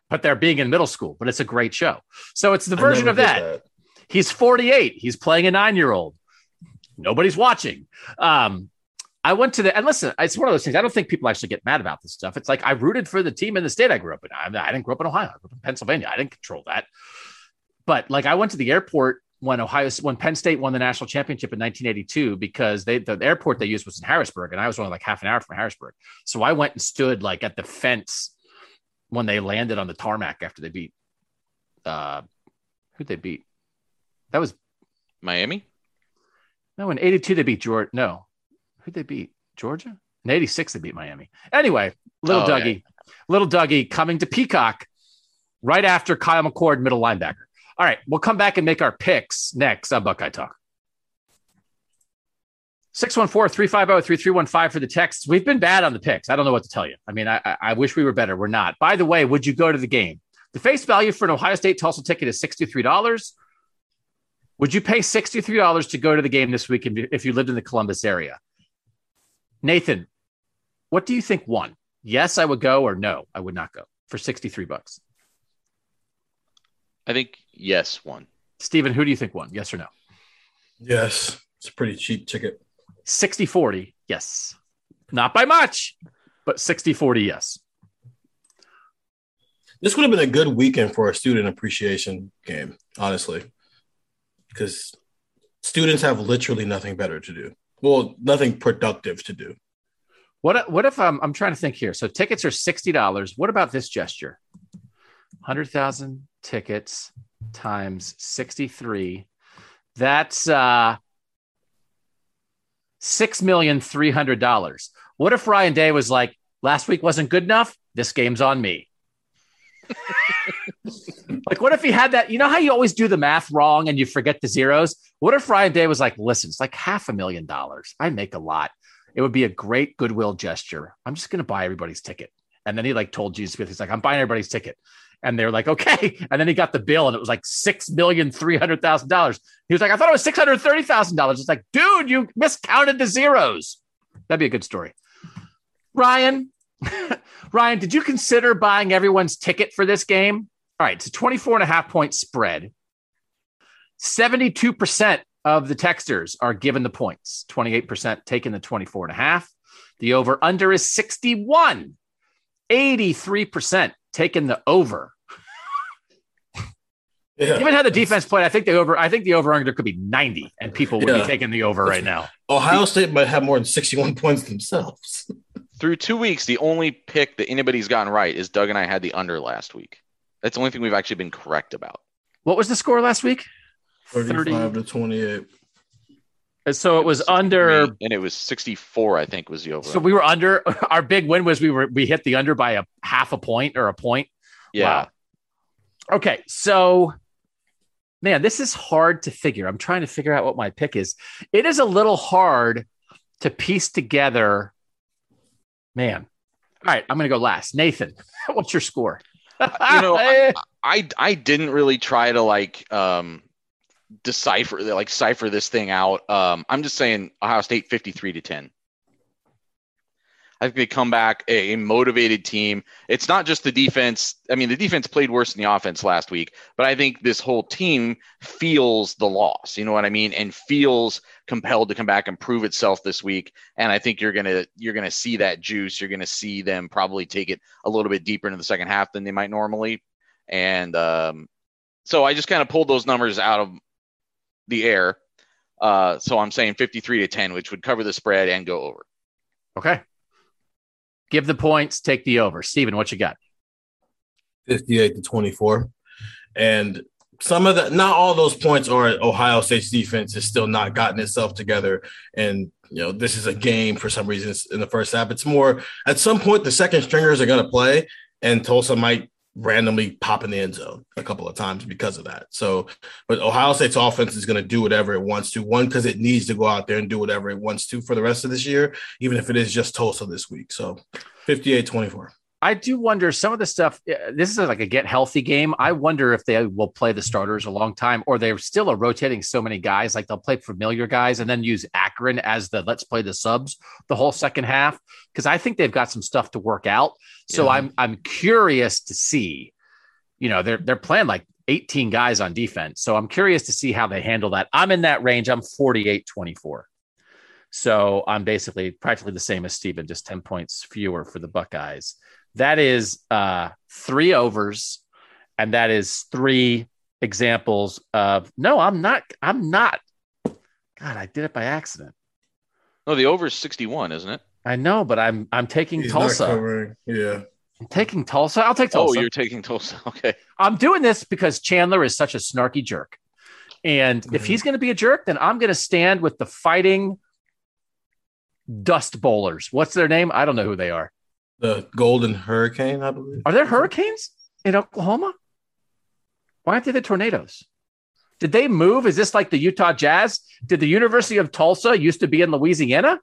but they're being in middle school. But it's a great show. So it's the version of that. that. He's 48. He's playing a nine year old. Nobody's watching. Um, I went to the and listen, it's one of those things. I don't think people actually get mad about this stuff. It's like I rooted for the team in the state I grew up in. I, I didn't grow up in Ohio. I grew up in Pennsylvania. I didn't control that. But like I went to the airport when Ohio when Penn State won the national championship in 1982 because they the airport they used was in Harrisburg and I was only like half an hour from Harrisburg. So I went and stood like at the fence when they landed on the tarmac after they beat uh who'd they beat? That was Miami? No, in 82 they beat Georgia. No. Who'd they beat? Georgia? In 86 they beat Miami. Anyway, little oh, Dougie, little Dougie coming to Peacock right after Kyle McCord, middle linebacker. All right, we'll come back and make our picks next on Buckeye Talk. 614-350-3315 for the texts. We've been bad on the picks. I don't know what to tell you. I mean, I, I wish we were better. We're not. By the way, would you go to the game? The face value for an Ohio State Tulsa ticket is $63. Would you pay $63 to go to the game this week if you lived in the Columbus area? Nathan, what do you think won? Yes, I would go or no, I would not go for 63 bucks. I think yes won. Stephen, who do you think won? Yes or no? Yes. It's a pretty cheap ticket. 60 40. Yes. Not by much, but 60 40. Yes. This would have been a good weekend for a student appreciation game, honestly, because students have literally nothing better to do. Well, nothing productive to do. What what if I'm I'm trying to think here? So tickets are sixty dollars. What about this gesture? Hundred thousand tickets times 63. That's uh six million three hundred dollars. What if Ryan Day was like, last week wasn't good enough? This game's on me. [laughs] like, what if he had that? You know how you always do the math wrong and you forget the zeros? What if Ryan Day was like, listen, it's like half a million dollars. I make a lot. It would be a great goodwill gesture. I'm just going to buy everybody's ticket. And then he like told Jesus he's like, I'm buying everybody's ticket. And they're like, okay. And then he got the bill and it was like six million three hundred thousand dollars. He was like, I thought it was six hundred thirty thousand dollars. It's like, dude, you miscounted the zeros. That'd be a good story. Ryan, [laughs] Ryan, did you consider buying everyone's ticket for this game? All right, it's a 24 and a half point spread. 72% of the texters are given the points, 28% taking the 24 and a half. The over under is 61. 83% taking the over. [laughs] Yeah. Given how the defense played, I think the over I think the over under could be 90 and people would Yeah. be taking the over right now. Ohio State might have more than 61 points themselves. Through two weeks, the only pick that anybody's gotten right is Doug and I had the under last week. That's the only thing we've actually been correct about. What was the score last week? 35 to 28. And So it was under and it was 64, I think, was the over. So we were under. [laughs] Our big win was we were we hit the under by a half a point or a point. yeah. Wow. Okay, so man, this is hard to figure. I'm trying to figure out what my pick is. It is a little hard to piece together. Man, all right, I'm going to go last. Nathan, [laughs] what's your score? You know, [laughs] I I didn't really try to like um decipher like cipher this thing out. Um I'm just saying Ohio State 53 to 10. I think they come back a, motivated team. It's not just the defense. I mean, the defense played worse than the offense last week, but I think this whole team feels the loss. You know what I mean? And feels compelled to come back and prove itself this week. And I think you're gonna you're gonna see that juice. You're gonna see them probably take it a little bit deeper into the second half than they might normally. And um, so I just kind of pulled those numbers out of the air. Uh, so I'm saying 53 to 10, which would cover the spread and go over. okay. Give the points, take the over. Steven, what you got? 58 to 24. And some of the, not all those points are Ohio State's defense has still not gotten itself together. And, you know, this is a game for some reason in the first half. It's more at some point, the second stringers are going to play, and Tulsa might randomly pop in the end zone a couple of times because of that. So, but Ohio State's offense is going to do whatever it wants to. One, because it needs to go out there and do whatever it wants to for the rest of this year, even if it is just Tulsa this week. So 58 24. I do wonder some of the stuff. uh, This is like a get healthy game. I wonder if they will play the starters a long time, or they're still rotating so many guys. Like they'll play familiar guys and then use Akron as the let's play the subs the whole second half because I think they've got some stuff to work out. So Yeah. I'm I'm curious to see. You know, they're they're playing like 18 guys on defense, so I'm curious to see how they handle that. I'm in that range. I'm 48 24. So I'm basically practically the same as Steven, just 10 points fewer for the Buckeyes. That is uh, three overs, and that is three examples of no, I'm not, I'm not. God, I did it by accident. No, the over is 61, isn't it? I know, but I'm I'm taking He's Tulsa. Yeah. I'm taking Tulsa. I'll take Tulsa. Oh, you're taking Tulsa. [laughs] Okay. I'm doing this because Chandler is such a snarky jerk. And if Mhm. he's going to be a jerk, then I'm going to stand with the fighting dust bowlers. What's their name? I don't know who they are. The Golden Hurricane, I believe. Are there hurricanes in Oklahoma? Why aren't they the tornadoes? Did they move? Is this like the Utah Jazz? Did the University of Tulsa used to be in Louisiana?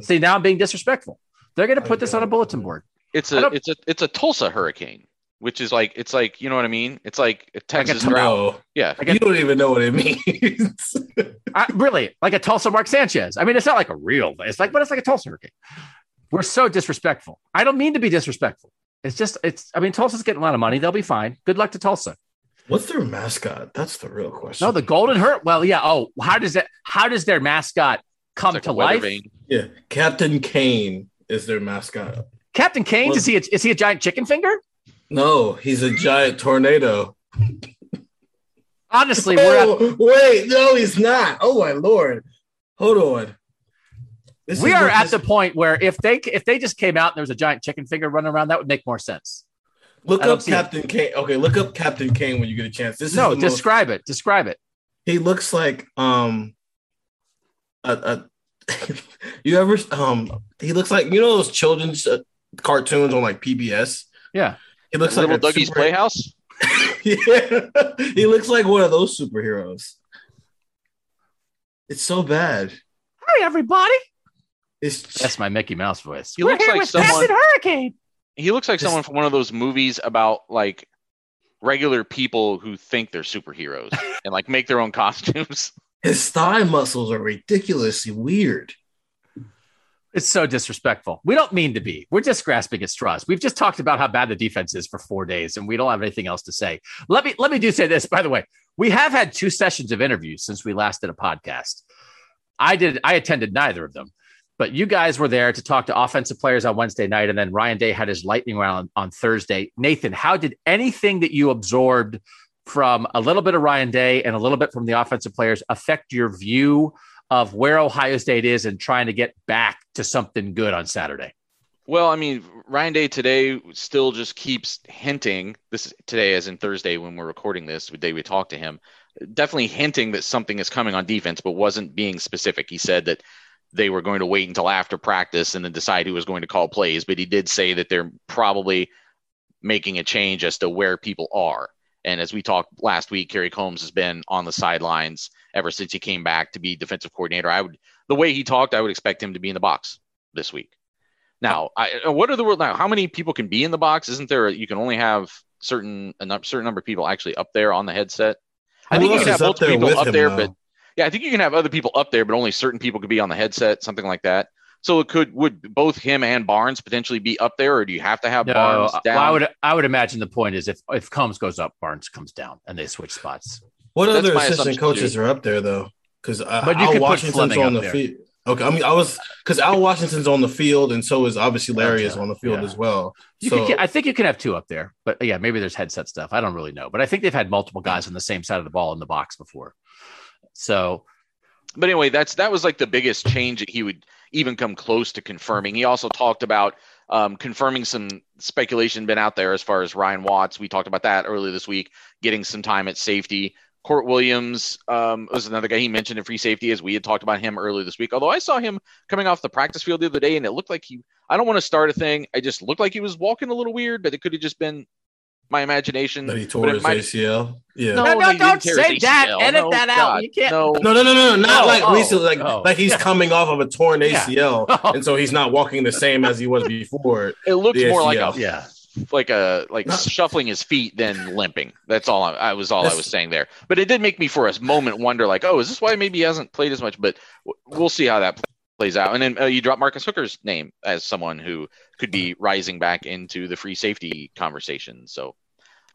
See, now I'm being disrespectful. They're going to put this on a bulletin board. It's a it's a it's a Tulsa hurricane, which is like it's like you know what I mean? It's like a Texas Tul- drought. Yeah. Like a- you don't even know what it means. [laughs] I, really, like a Tulsa Mark Sanchez. I mean, it's not like a real. It's like, but it's like a Tulsa hurricane. We're so disrespectful. I don't mean to be disrespectful. It's just, it's. I mean, Tulsa's getting a lot of money. They'll be fine. Good luck to Tulsa. What's their mascot? That's the real question. No, the Golden Hurt. Well, yeah. Oh, how does that? How does their mascot come like to life? vane. yeah, Captain Cane is their mascot. Captain Cane? Is he? A, is he a giant chicken finger? No, he's a giant tornado. Honestly, we're at, Oh, wait, no, he's not. Oh my lord. Hold on. This we is are at this- the point where if they if they just came out and there was a giant chicken finger running around, that would make more sense. look up see it. Captain Cane. Okay, look up Captain Cane when you get a chance. This is No, the most- describe it. Describe it. he looks like um a, a [laughs] you ever um he looks like you know those children's uh, cartoons on like PBS. Yeah. He looks Little like a Dougie's super- Playhouse. [laughs] yeah, he looks like one of those superheroes. It's so bad. Hi, everybody. It's That's my Mickey Mouse voice. He looks like someone. Hurricane. He looks like Just- someone from one of those movies about like regular people who think they're superheroes [laughs] and like make their own costumes. [laughs] his thigh muscles are ridiculously weird. It's so disrespectful. We don't mean to be. We're just grasping at straws. We've just talked about how bad the defense is for four days, and we don't have anything else to say. Let me let me do say this. By the way, we have had two sessions of interviews since we last did a podcast. I did. I attended neither of them, but you guys were there to talk to offensive players on Wednesday night, and then Ryan Day had his lightning round on Thursday. Nathan, how did anything that you absorbed from a little bit of Ryan Day and a little bit from the offensive players affect your view of where Ohio State is and trying to get back to something good on Saturday? Well, I mean, Ryan Day today still just keeps hinting. This is today, as in Thursday when we're recording this, the day we talked to him, definitely hinting that something is coming on defense, but wasn't being specific. He said that they were going to wait until after practice and then decide who was going to call plays, but he did say that they're probably making a change as to where people are. And as we talked last week, Kerry Coombs has been on the sidelines ever since he came back to be defensive coordinator. I would, the way he talked, I would expect him to be in the box this week. Now, I, uh, what are the world now? How many people can be in the box? Isn't there? You can only have certain a certain number of people actually up there on the headset. I think you can have multiple people up him, there, though? but yeah, I think you can have other people up there, but only certain people could be on the headset, something like that. So it could would both him and Barnes potentially be up there, or do you have to have No, Barnes well, down? I would I would imagine the point is if if Coombs goes up, Barnes comes down, and they switch spots. What That's other assistant coaches too. are up there though? Because uh, But you Al could Washington's Fleming on the up field. Okay, I mean, I was because Al Washington's on the field, and so is obviously Larry is on the field yeah. as well. You so could, I think you can have two up there, but yeah, maybe there's headset stuff. I don't really know, but I think they've had multiple guys on the same side of the ball in the box before. So but anyway, that's that was like the biggest change that he would even come close to confirming. He also talked about um, confirming some speculation been out there as far as Ryan Watts. We talked about that earlier this week, getting some time at safety. Court Williams um, was another guy he mentioned in free safety as we had talked about him earlier this week. Although I saw him coming off the practice field the other day and it looked like he, I don't want to start a thing. I just looked like he was walking a little weird, but it could have just been my imagination. that he tore his might- ACL. Yeah. No, No, no, didn't don't say that. ACL. Edit No, that out. God, You can't- No, No, no, no, no, not Oh, like oh, recently, like oh. like he's Yeah. coming off of a torn Yeah. ACL, [laughs] Oh. and so he's not walking the same as he was before. it looks more like a yeah, like a like No. shuffling his feet than limping. That's all I, I was all I was saying there. But it did make me for a moment wonder, like, oh, is this why maybe he hasn't played as much? But we'll see how that plays out. And then uh, you drop Marcus Hooker's name as someone who could be rising back into the free safety conversation. So,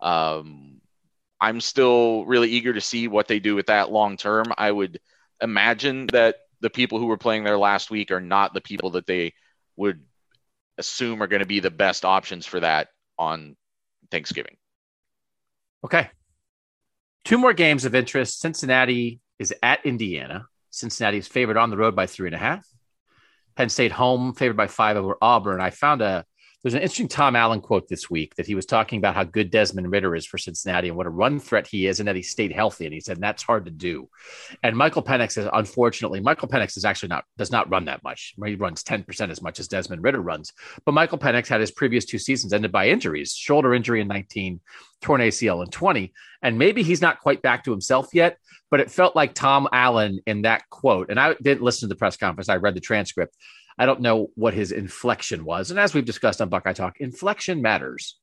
um, I'm still really eager to see what they do with that long term. I would imagine that the people who were playing there last week are not the people that they would assume are going to be the best options for that on Thanksgiving. Okay. Two more games of interest. Cincinnati is at Indiana. Cincinnati is favored on the road by three and a half. Penn State home favored by five over Auburn. I found a there's an interesting Tom Allen quote this week that he was talking about how good Desmond Ridder is for Cincinnati and what a run threat he is, and that he stayed healthy. And he said that's hard to do. And Michael Penix is unfortunately Michael Penix is actually not does not run that much. He runs ten percent as much as Desmond Ridder runs. But Michael Penix had his previous two seasons ended by injuries: shoulder injury in 19, torn ACL in 20, and maybe he's not quite back to himself yet. But it felt like Tom Allen in that quote, and I didn't listen to the press conference. I read the transcript. I don't know what his inflection was. And as we've discussed on Buckeye Talk, inflection matters.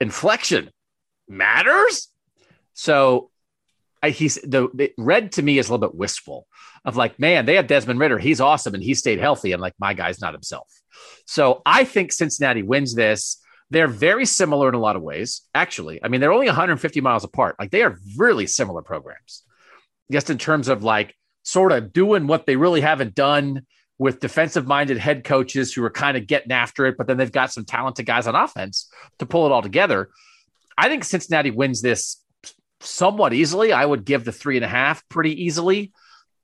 Inflection matters. So I, he's the it read to me is a little bit wistful of like, man, they have Desmond Ridder. He's awesome and he stayed healthy. And like, my guy's not himself. So I think Cincinnati wins this. They're very similar in a lot of ways, actually. I mean, they're only 150 miles apart. Like, they are really similar programs, just in terms of like sort of doing what they really haven't done with defensive minded head coaches who are kind of getting after it, but then they've got some talented guys on offense to pull it all together. I think Cincinnati wins this somewhat easily. I would give the three and a half pretty easily.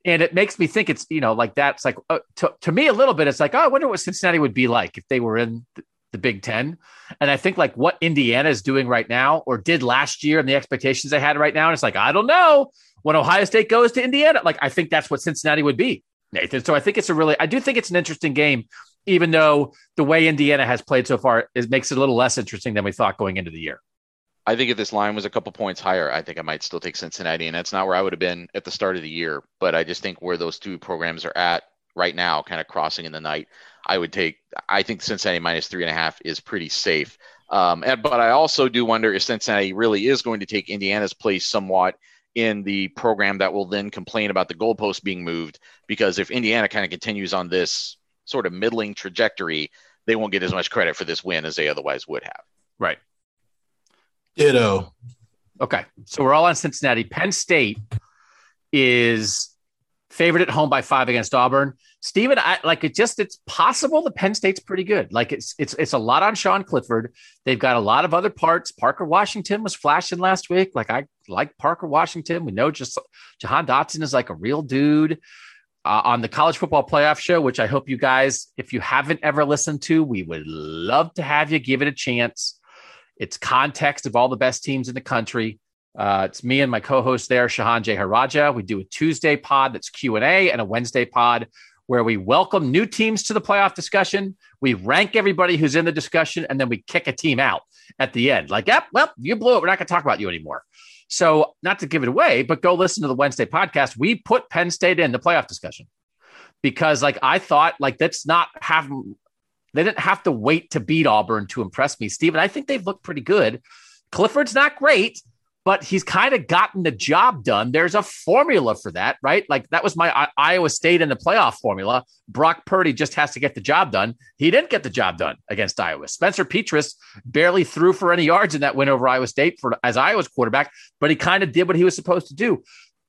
And it makes me think it's, you know, like that's like, uh, to, to me, a little bit, it's like, oh, I wonder what Cincinnati would be like if they were in the, the Big Ten. And I think like what Indiana is doing right now or did last year and the expectations they had right now. And it's like, I don't know. When Ohio State goes to Indiana, like I think that's what Cincinnati would be. Nathan. So I think it's a really, I do think it's an interesting game. even though the way Indiana has played so far it makes it a little less interesting than we thought going into the year. I think if this line was a couple points higher, I think I might still take Cincinnati, and that's not where I would have been at the start of the year. But I just think where those two programs are at right now, kind of crossing in the night, I would take. I think Cincinnati minus three and a half is pretty safe. Um, and, but I also do wonder if Cincinnati really is going to take Indiana's place somewhat in the program that will then complain about the goalpost being moved. Because if Indiana kind of continues on this sort of middling trajectory, they won't get as much credit for this win as they otherwise would have. Right. Ditto. Okay. So we're all on Cincinnati. Penn State is favored at home by five against Auburn. Stephen, I like it just it's possible the Penn State's pretty good. Like it's it's it's a lot on Sean Clifford. They've got a lot of other parts. Parker Washington was flashing last week. Like I like Parker Washington. We know just Jahan Dotson is like a real dude. Uh, on the college football playoff show, which I hope you guys, if you haven't ever listened to, we would love to have you give it a chance. It's context of all the best teams in the country. Uh, it's me and my co-host there, Shehan Jeyarajah. We do a Tuesday pod that's Q and A, and a Wednesday pod where we welcome new teams to the playoff discussion. We rank everybody who's in the discussion, and then we kick a team out at the end. Like, yep, well, you blew it. We're not going to talk about you anymore. So, not to give it away, but go listen to the Wednesday podcast. We put Penn State in the playoff discussion because, like, I thought, like, that's not have they didn't have to wait to beat Auburn to impress me, Stephen. I think they've looked pretty good. Clifford's not great, but he's kind of gotten the job done. There's a formula for that, right? Like that was my I- Iowa State in the playoff formula. Brock Purdy just has to get the job done. He didn't get the job done against Iowa. Spencer Petras barely threw for any yards in that win over Iowa State for as Iowa's quarterback, but he kind of did what he was supposed to do.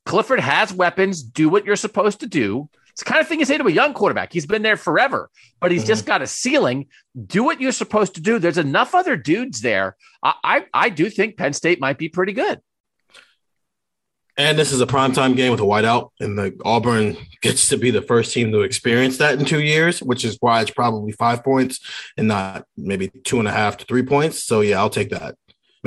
Clifford has weapons. Do what you're supposed to do. It's the kind of thing you say to a young quarterback. He's been there forever, but he's mm-hmm. just got a ceiling. Do what you're supposed to do. There's enough other dudes there. I, I, I do think Penn State might be pretty good. And this is a primetime game with a whiteout, and the Auburn gets to be the first team to experience that in two years, which is why it's probably five points and not maybe two and a half to three points. So yeah, I'll take that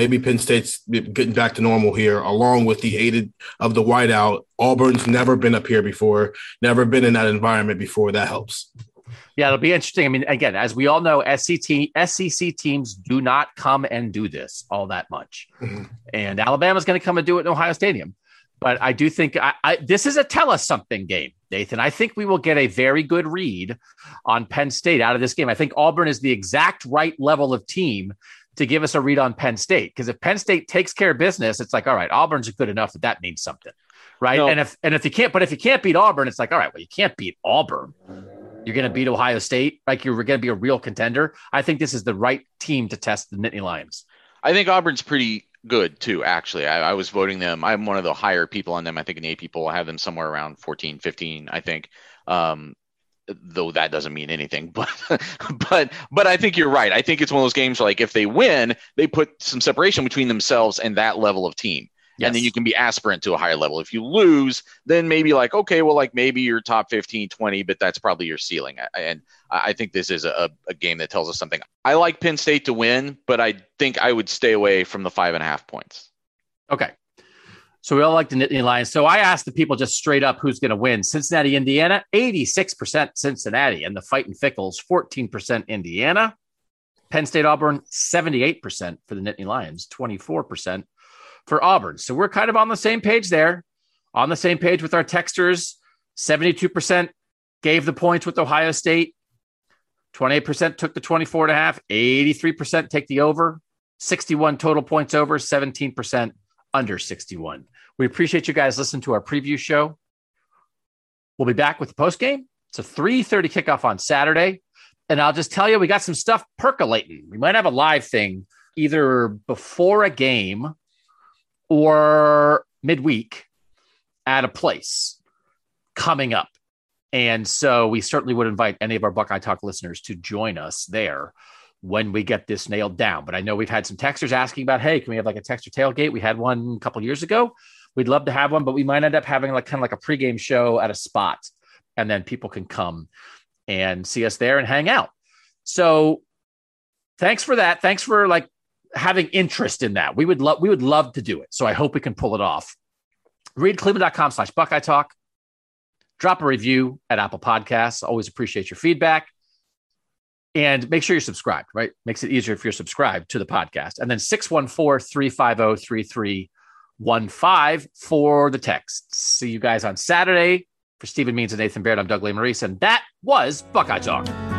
maybe Penn State's getting back to normal here, along with the aided of the whiteout. Auburn's never been up here before, never been in that environment before. That helps. Yeah, it'll be interesting. I mean, again, as we all know, SEC, SEC teams do not come and do this all that much. Mm-hmm. And Alabama's going to come and do it in Ohio Stadium. But I do think I, I, this is a tell us something game, Nathan. I think we will get a very good read on Penn State out of this game. I think Auburn is the exact right level of team to give us a read on Penn State. Because if Penn State takes care of business, it's like, all right, Auburn's good enough that that means something, right? No. And if and if you can't, but if you can't beat Auburn, it's like, all right, well, you can't beat Auburn. You're going to beat Ohio State, like you're going to be a real contender. I think this is the right team to test the Nittany Lions. I think Auburn's pretty good too actually I, I, was voting them i'm one of the higher people on them i think in eight people i have them somewhere around 14 15 i think um, though that doesn't mean anything. [laughs] But but but I think you're right. I think it's one of those games like if they win, they put some separation between themselves and that level of team. Yes. And then you can be aspirant to a higher level. If you lose, then maybe like, okay, well, like maybe you're top 15, 20, but that's probably your ceiling. And I think this is a, a game that tells us something. I like Penn State to win, but I think I would stay away from the five and a half points. Okay. So we all like the Nittany Lions. So I asked the people just straight up who's going to win. Cincinnati, Indiana, 86% Cincinnati. And the Fighting Fickles, 14% Indiana. Penn State, Auburn, 78% for the Nittany Lions, 24% for Auburn. So we're kind of on the same page there, on the same page with our texters. 72% gave the points with Ohio State. 28% took the 24 and a half. 83% take the over. 61 total points over, 17% under 61. We appreciate you guys listening to our preview show. We'll be back with the post game. It's a 3:30 kickoff on Saturday. And I'll just tell you, we got some stuff percolating. We might have a live thing either before a game or midweek at a place coming up. And so we certainly would invite any of our Buckeye Talk listeners to join us there when we get this nailed down. But I know we've had some texters asking about, hey, can we have like a texter tailgate? We had one a couple years ago. We'd love to have one, but we might end up having like kind of like a pregame show at a spot, and then people can come and see us there and hang out. So thanks for that. Thanks for like having interest in that. We would love we would love to do it. So I hope we can pull it off. Read cleveland.com slash Buckeye Talk. Drop a review at Apple Podcasts. Always appreciate your feedback. And make sure you're subscribed, right? Makes it easier if you're subscribed to the podcast. And then 614 350 3315 for the text. See you guys on Saturday. For Stephen Means and Nathan Baird, I'm Doug Lesmerises, and that was Buckeye Talk.